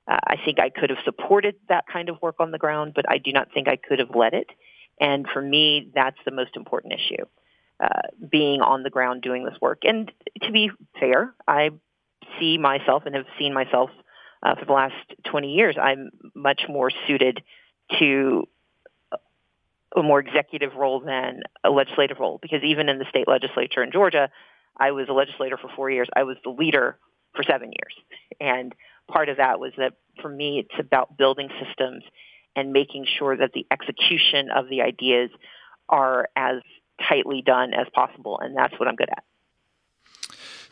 Uh, I think I could have supported that kind of work on the ground, but I do not think I could have led it. And for me, that's the most important issue, uh, being on the ground doing this work. And to be fair, I see myself and have seen myself uh, for the last 20 years. I'm much more suited to a more executive role than a legislative role because even in the state legislature in Georgia, I was a legislator for four years. I was the leader for seven years. And part of that was that for me, it's about building systems and making sure that the execution of the ideas are as tightly done as possible. And that's what I'm good at.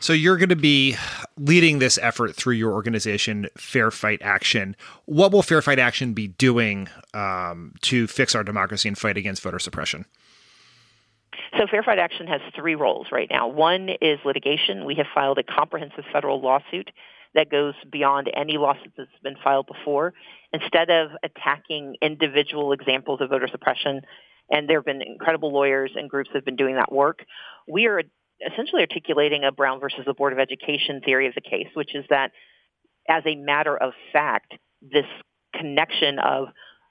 So you're going to be leading this effort through your organization, Fair Fight Action. What will Fair Fight Action be doing um, to fix our democracy and fight against voter suppression? So Fair Fight Action has three roles right now. One is litigation. We have filed a comprehensive federal lawsuit that goes beyond any lawsuit that's been filed before. Instead of attacking individual examples of voter suppression, and there have been incredible lawyers and groups that have been doing that work, we are essentially articulating a Brown versus the Board of Education theory of the case, which is that as a matter of fact, this connection of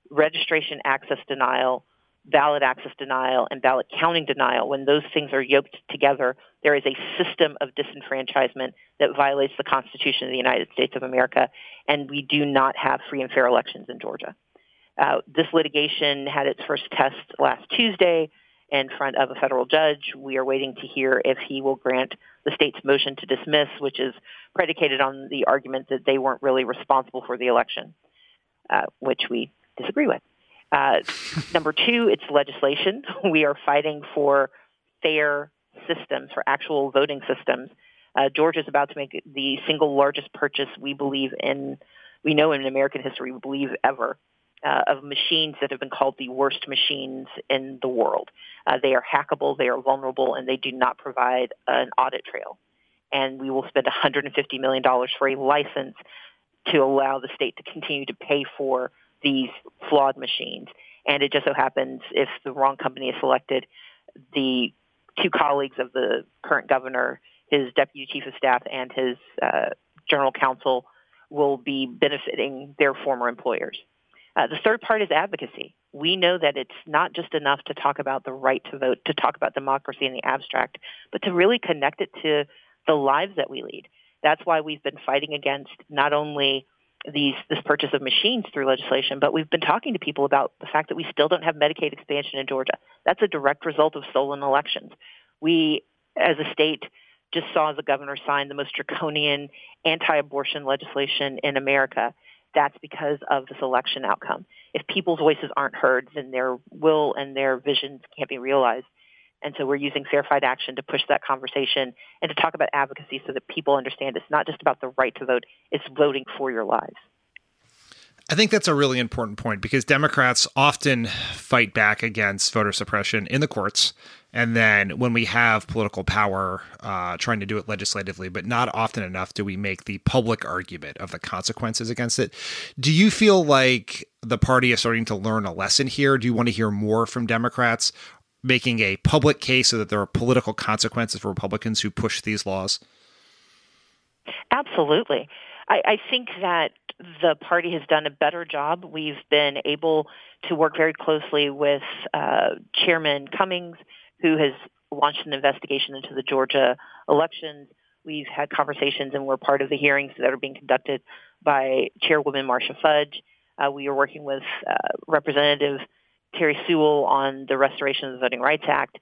registration access denial ballot access denial and ballot counting denial, when those things are yoked together, there is a system of disenfranchisement that violates the Constitution of the United States of America, and we do not have free and fair elections in Georgia. Uh, this litigation had its first test last Tuesday in front of a federal judge. We are waiting to hear if he will grant the state's motion to dismiss, which is predicated on the argument that they weren't really responsible for the election, uh, which we disagree with. Uh, number two, it's legislation. We are fighting for fair systems, for actual voting systems. Uh, Georgia is about to make the single largest purchase we believe in, we know in American history, we believe ever, uh, of machines that have been called the worst machines in the world. Uh, they are hackable, they are vulnerable, and they do not provide an audit trail. And we will spend $150 million for a license to allow the state to continue to pay for these flawed machines. And it just so happens if the wrong company is selected, the two colleagues of the current governor, his deputy chief of staff, and his uh, general counsel will be benefiting their former employers. Uh, the third part is advocacy. We know that it's not just enough to talk about the right to vote, to talk about democracy in the abstract, but to really connect it to the lives that we lead. That's why we've been fighting against not only these this purchase of machines through legislation, but we've been talking to people about the fact that we still don't have Medicaid expansion in Georgia. That's a direct result of stolen elections. We, as a state, just saw the governor sign the most draconian anti-abortion legislation in America. That's because of this election outcome. If people's voices aren't heard, then their will and their visions can't be realized. And so we're using Fair Fight Action to push that conversation and to talk about advocacy so that people understand it's not just about the right to vote, it's voting for your lives. I think that's a really important point because Democrats often fight back against voter suppression in the courts. And then when we have political power, uh, trying to do it legislatively, but not often enough do we make the public argument of the consequences against it. Do you feel like the party is starting to learn a lesson here? Do you want to hear more from Democrats? making a public case so that there are political consequences for Republicans who push these laws? Absolutely. I, I think that the party has done a better job. We've been able to work very closely with uh, Chairman Cummings, who has launched an investigation into the Georgia elections. We've had conversations and we're part of the hearings that are being conducted by Chairwoman Marcia Fudge. Uh, we are working with uh, Representative Terry Sewell on the restoration of the Voting Rights Act.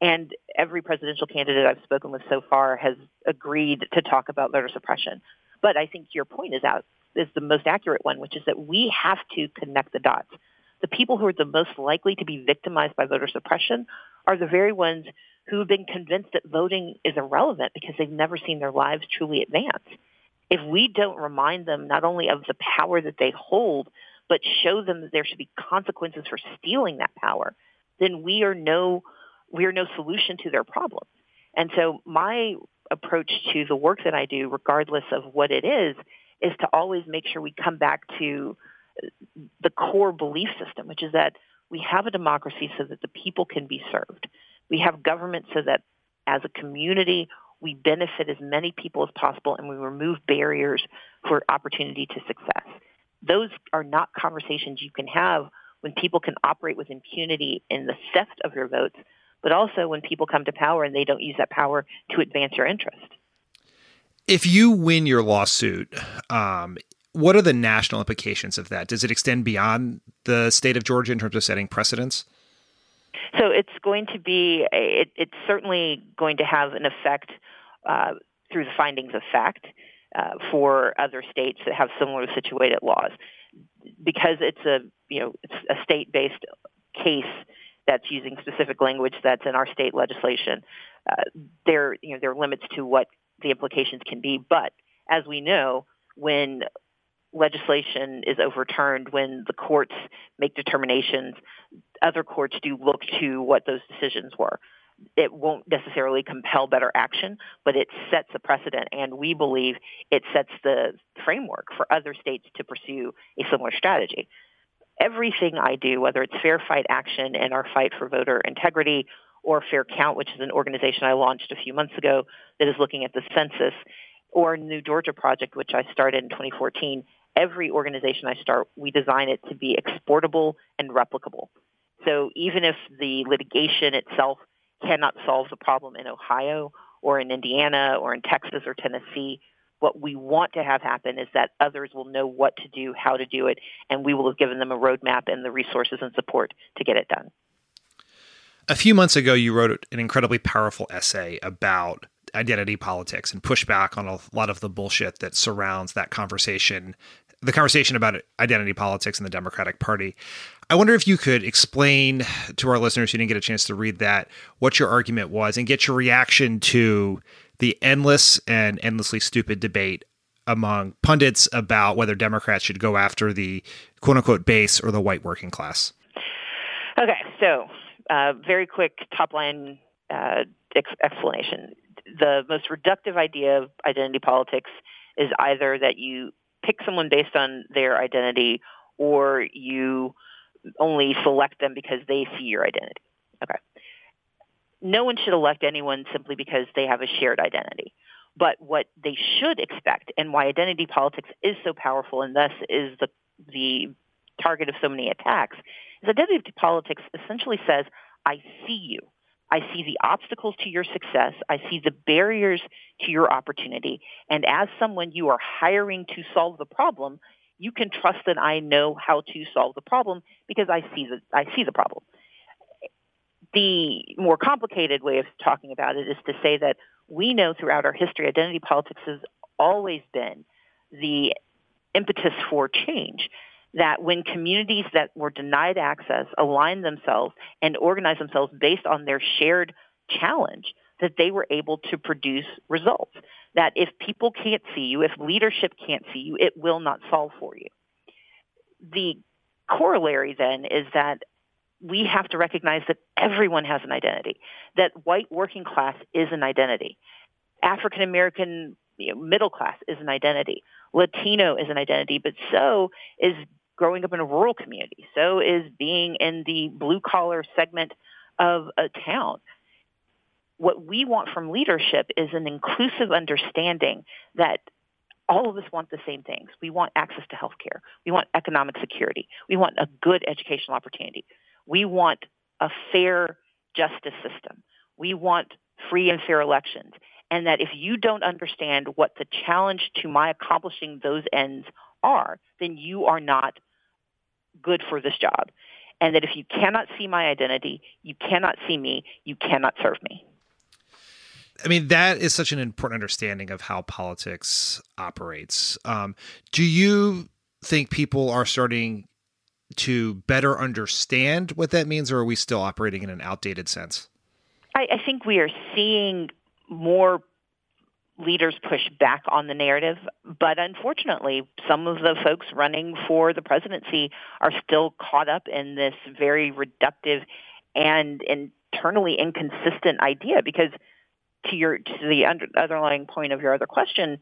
And every presidential candidate I've spoken with so far has agreed to talk about voter suppression. But I think your point is out is the most accurate one, which is that we have to connect the dots. The people who are the most likely to be victimized by voter suppression are the very ones who have been convinced that voting is irrelevant because they've never seen their lives truly advance. If we don't remind them not only of the power that they hold, but show them that there should be consequences for stealing that power, then we are no we are no solution to their problems. And so my approach to the work that I do, regardless of what it is, is to always make sure we come back to the core belief system, which is that we have a democracy so that the people can be served. We have government so that as a community, we benefit as many people as possible and we remove barriers for opportunity to success. Those are not conversations you can have when people can operate with impunity in the theft of your votes, but also when people come to power and they don't use that power to advance your interest. If you win your lawsuit, um, what are the national implications of that? Does it extend beyond the state of Georgia in terms of setting precedents? So it's going to be, it, it's certainly going to have an effect uh, through the findings of fact uh, for other states that have similarly situated laws. Because it's a, you know, it's a state-based case that's using specific language that's in our state legislation, uh, there, you know, there are limits to what the implications can be. But as we know, when legislation is overturned, when the courts make determinations, other courts do look to what those decisions were. It won't necessarily compel better action, but it sets a precedent, and we believe it sets the framework for other states to pursue a similar strategy. Everything I do, whether it's Fair Fight Action and our fight for voter integrity, or Fair Count, which is an organization I launched a few months ago that is looking at the census, or New Georgia Project, which I started in 2014, every organization I start, we design it to be exportable and replicable. So even if the litigation itself cannot solve the problem in Ohio or in Indiana or in Texas or Tennessee, what we want to have happen is that others will know what to do, how to do it, and we will have given them a roadmap and the resources and support to get it done. A few months ago, you wrote an incredibly powerful essay about identity politics and push back on a lot of the bullshit that surrounds that conversation the conversation about identity politics in the Democratic Party. I wonder if you could explain to our listeners who didn't get a chance to read that what your argument was and get your reaction to the endless and endlessly stupid debate among pundits about whether Democrats should go after the quote unquote base or the white working class. Okay, so uh, very quick top line uh, ex- explanation. The most reductive idea of identity politics is either that you pick someone based on their identity or you only select them because they see your identity. Okay. No one should elect anyone simply because they have a shared identity. But what they should expect and why identity politics is so powerful and thus is the, the target of so many attacks is identity politics essentially says, I see you. I see the obstacles to your success. I see the barriers to your opportunity. And as someone you are hiring to solve the problem, you can trust that I know how to solve the problem because I see the, I see the problem. The more complicated way of talking about it is to say that we know throughout our history, identity politics has always been the impetus for change that when communities that were denied access aligned themselves and organized themselves based on their shared challenge, that they were able to produce results. That if people can't see you, if leadership can't see you, it will not solve for you. The corollary then is that we have to recognize that everyone has an identity, that white working class is an identity. African American you know, middle class is an identity. Latino is an identity, but so is growing up in a rural community. So is being in the blue collar segment of a town. What we want from leadership is an inclusive understanding that all of us want the same things. We want access to health care. We want economic security. We want a good educational opportunity. We want a fair justice system. We want free and fair elections. And that if you don't understand what the challenge to my accomplishing those ends are, then you are not good for this job. And that if you cannot see my identity, you cannot see me, you cannot serve me. I mean, that is such an important understanding of how politics operates. Um, do you think people are starting to better understand what that means, or are we still operating in an outdated sense? I, I think we are seeing more leaders push back on the narrative. But unfortunately, some of the folks running for the presidency are still caught up in this very reductive and internally inconsistent idea because to your to the under, underlying point of your other question,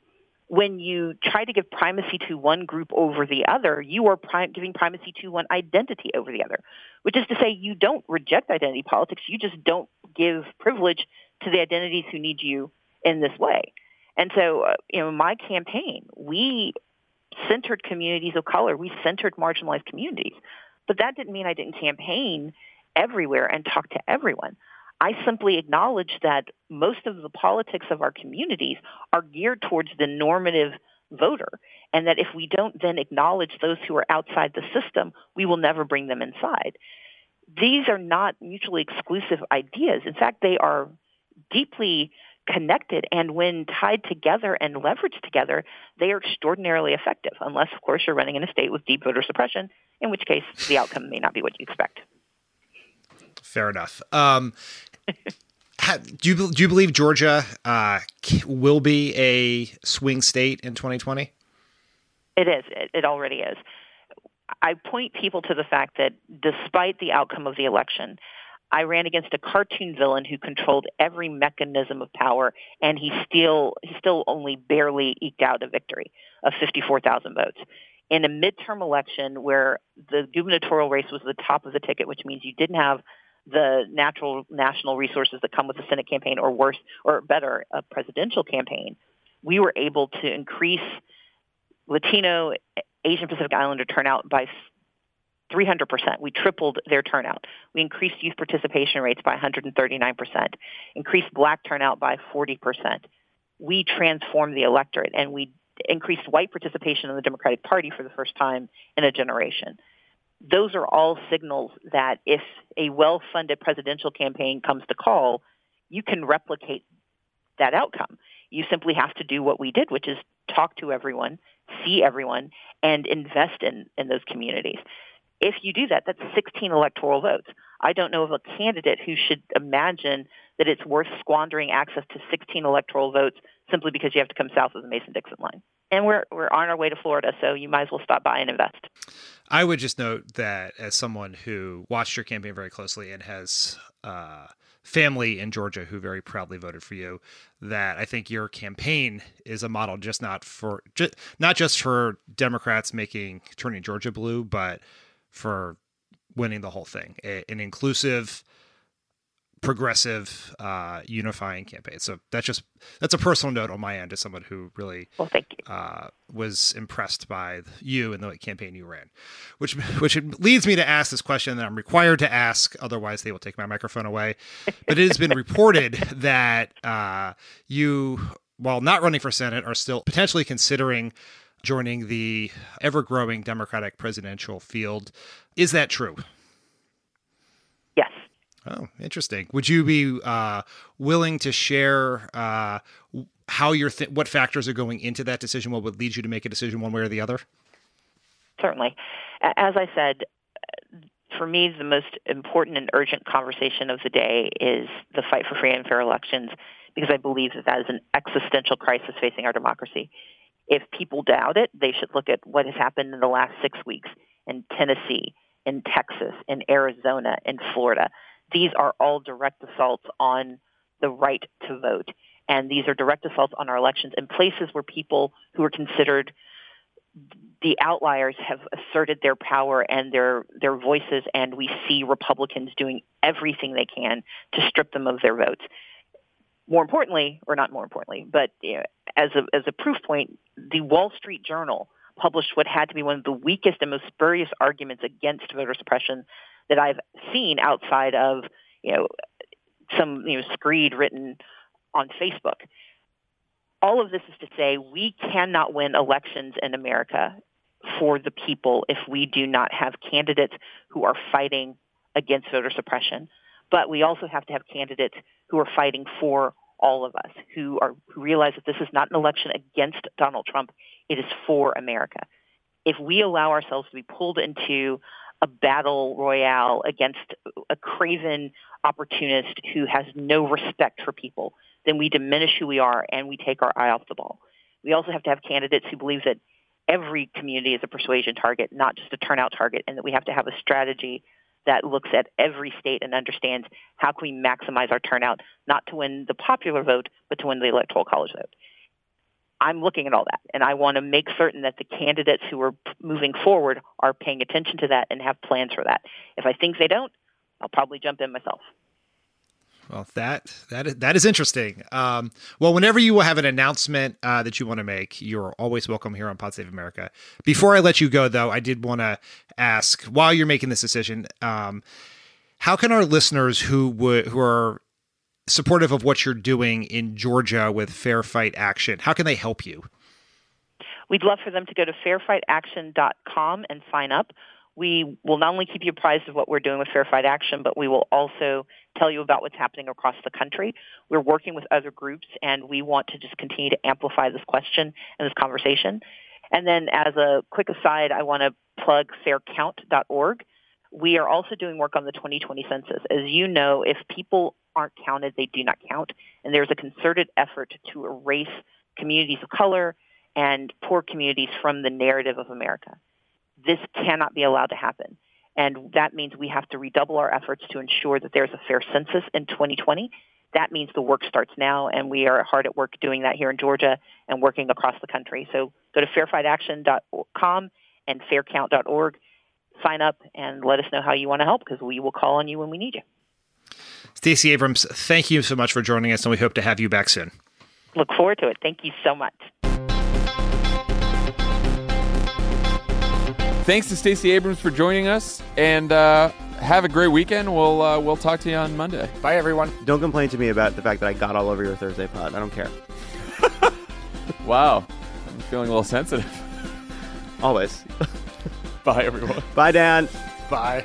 when you try to give primacy to one group over the other, you are giving primacy to one identity over the other, which is to say you don't reject identity politics, you just don't give privilege to the identities who need you in this way. And so, uh, you know, my campaign, we centered communities of color, we centered marginalized communities. But that didn't mean I didn't campaign everywhere and talk to everyone. I simply acknowledge that most of the politics of our communities are geared towards the normative voter, and that if we don't then acknowledge those who are outside the system, we will never bring them inside. These are not mutually exclusive ideas. In fact, they are deeply connected and when tied together and leveraged together, they are extraordinarily effective, unless, of course, you're running in a state with deep voter suppression, in which case the outcome may not be what you expect. Fair enough. Um, do you do you believe Georgia uh, will be a swing state in 2020? It is. It, it already is. I point people to the fact that despite the outcome of the election, I ran against a cartoon villain who controlled every mechanism of power, and he still he still only barely eked out a victory of 54,000 votes. In a midterm election where the gubernatorial race was the top of the ticket, which means you didn't have the natural national resources that come with a Senate campaign, or worse, or better, a presidential campaign, we were able to increase Latino, Asian Pacific Islander turnout by 300%. We tripled their turnout. We increased youth participation rates by 139%, increased black turnout by 40%. We transformed the electorate and we increased white participation in the Democratic Party for the first time in a generation. Those are all signals that if a well-funded presidential campaign comes to call, you can replicate that outcome. You simply have to do what we did, which is talk to everyone, see everyone, and invest in, in those communities. If you do that, that's 16 electoral votes. I don't know of a candidate who should imagine that it's worth squandering access to 16 electoral votes simply because you have to come south of the Mason-Dixon line. And we're we're on our way to Florida, so you might as well stop by and invest. I would just note that as someone who watched your campaign very closely and has uh, family in Georgia who very proudly voted for you, that I think your campaign is a model just not for just, not just for Democrats making turning Georgia blue, but for winning the whole thing. A, an inclusive, progressive, uh, unifying campaign. So that's just that's a personal note on my end as someone who really well, thank you. Uh, was impressed by you and the campaign you ran, which which leads me to ask this question that I'm required to ask. Otherwise, they will take my microphone away. But it has been reported that uh, you, while not running for senate, are still potentially considering joining the ever growing Democratic presidential field. Is that true? Yes. Oh, interesting. Would you be uh, willing to share uh, how you're th- what factors are going into that decision? What would lead you to make a decision one way or the other? Certainly. As I said, for me, the most important and urgent conversation of the day is the fight for free and fair elections because I believe that that is an existential crisis facing our democracy. If people doubt it, they should look at what has happened in the last six weeks in Tennessee, in Texas, in Arizona, in Florida. These are all direct assaults on the right to vote. And these are direct assaults on our elections in places where people who are considered the outliers have asserted their power and their their voices and we see Republicans doing everything they can to strip them of their votes more importantly, or not more importantly, but you know, as a as a proof point, the Wall Street Journal published what had to be one of the weakest and most spurious arguments against voter suppression that I've seen outside of you know some you know screed written on Facebook. All of this is to say we cannot win elections in America for the people if we do not have candidates who are fighting against voter suppression. But we also have to have candidates who are fighting for all of us, who are who realize that this is not an election against Donald Trump, it is for America. If we allow ourselves to be pulled into a battle royale against a craven opportunist who has no respect for people, then we diminish who we are and we take our eye off the ball. We also have to have candidates who believe that every community is a persuasion target, not just a turnout target, and that we have to have a strategy that looks at every state and understands how can we maximize our turnout, not to win the popular vote, but to win the electoral college vote. I'm looking at all that, and I want to make certain that the candidates who are moving forward are paying attention to that and have plans for that. If I think they don't, I'll probably jump in myself. Well, that that is, that is interesting. Um, well, whenever you have an announcement uh, that you want to make, you're always welcome here on Pod Save America. Before I let you go, though, I did want to ask while you're making this decision, um, how can our listeners who would who are supportive of what you're doing in Georgia with Fair Fight Action, how can they help you? We'd love for them to go to fairfightaction.com and sign up we will not only keep you apprised of what we're doing with Fair Fight Action, but we will also tell you about what's happening across the country. We're working with other groups, and we want to just continue to amplify this question and this conversation. And then as a quick aside, I want to plug faircount.org. We are also doing work on the 2020 census. As you know, if people aren't counted, they do not count. And there's a concerted effort to erase communities of color and poor communities from the narrative of America. This cannot be allowed to happen. And that means we have to redouble our efforts to ensure that there's a fair census in 2020. That means the work starts now, and we are hard at work doing that here in Georgia and working across the country. So go to fairfightaction.com and faircount.org, sign up, and let us know how you want to help because we will call on you when we need you. Stacey Abrams, thank you so much for joining us, and we hope to have you back soon. Look forward to it. Thank you so much. Thanks to Stacey Abrams for joining us, and uh, have a great weekend. We'll uh, we'll talk to you on Monday. Bye, everyone. Don't complain to me about the fact that I got all over your Thursday pod. I don't care. wow, I'm feeling a little sensitive. Always. Bye, everyone. Bye, Dan. Bye.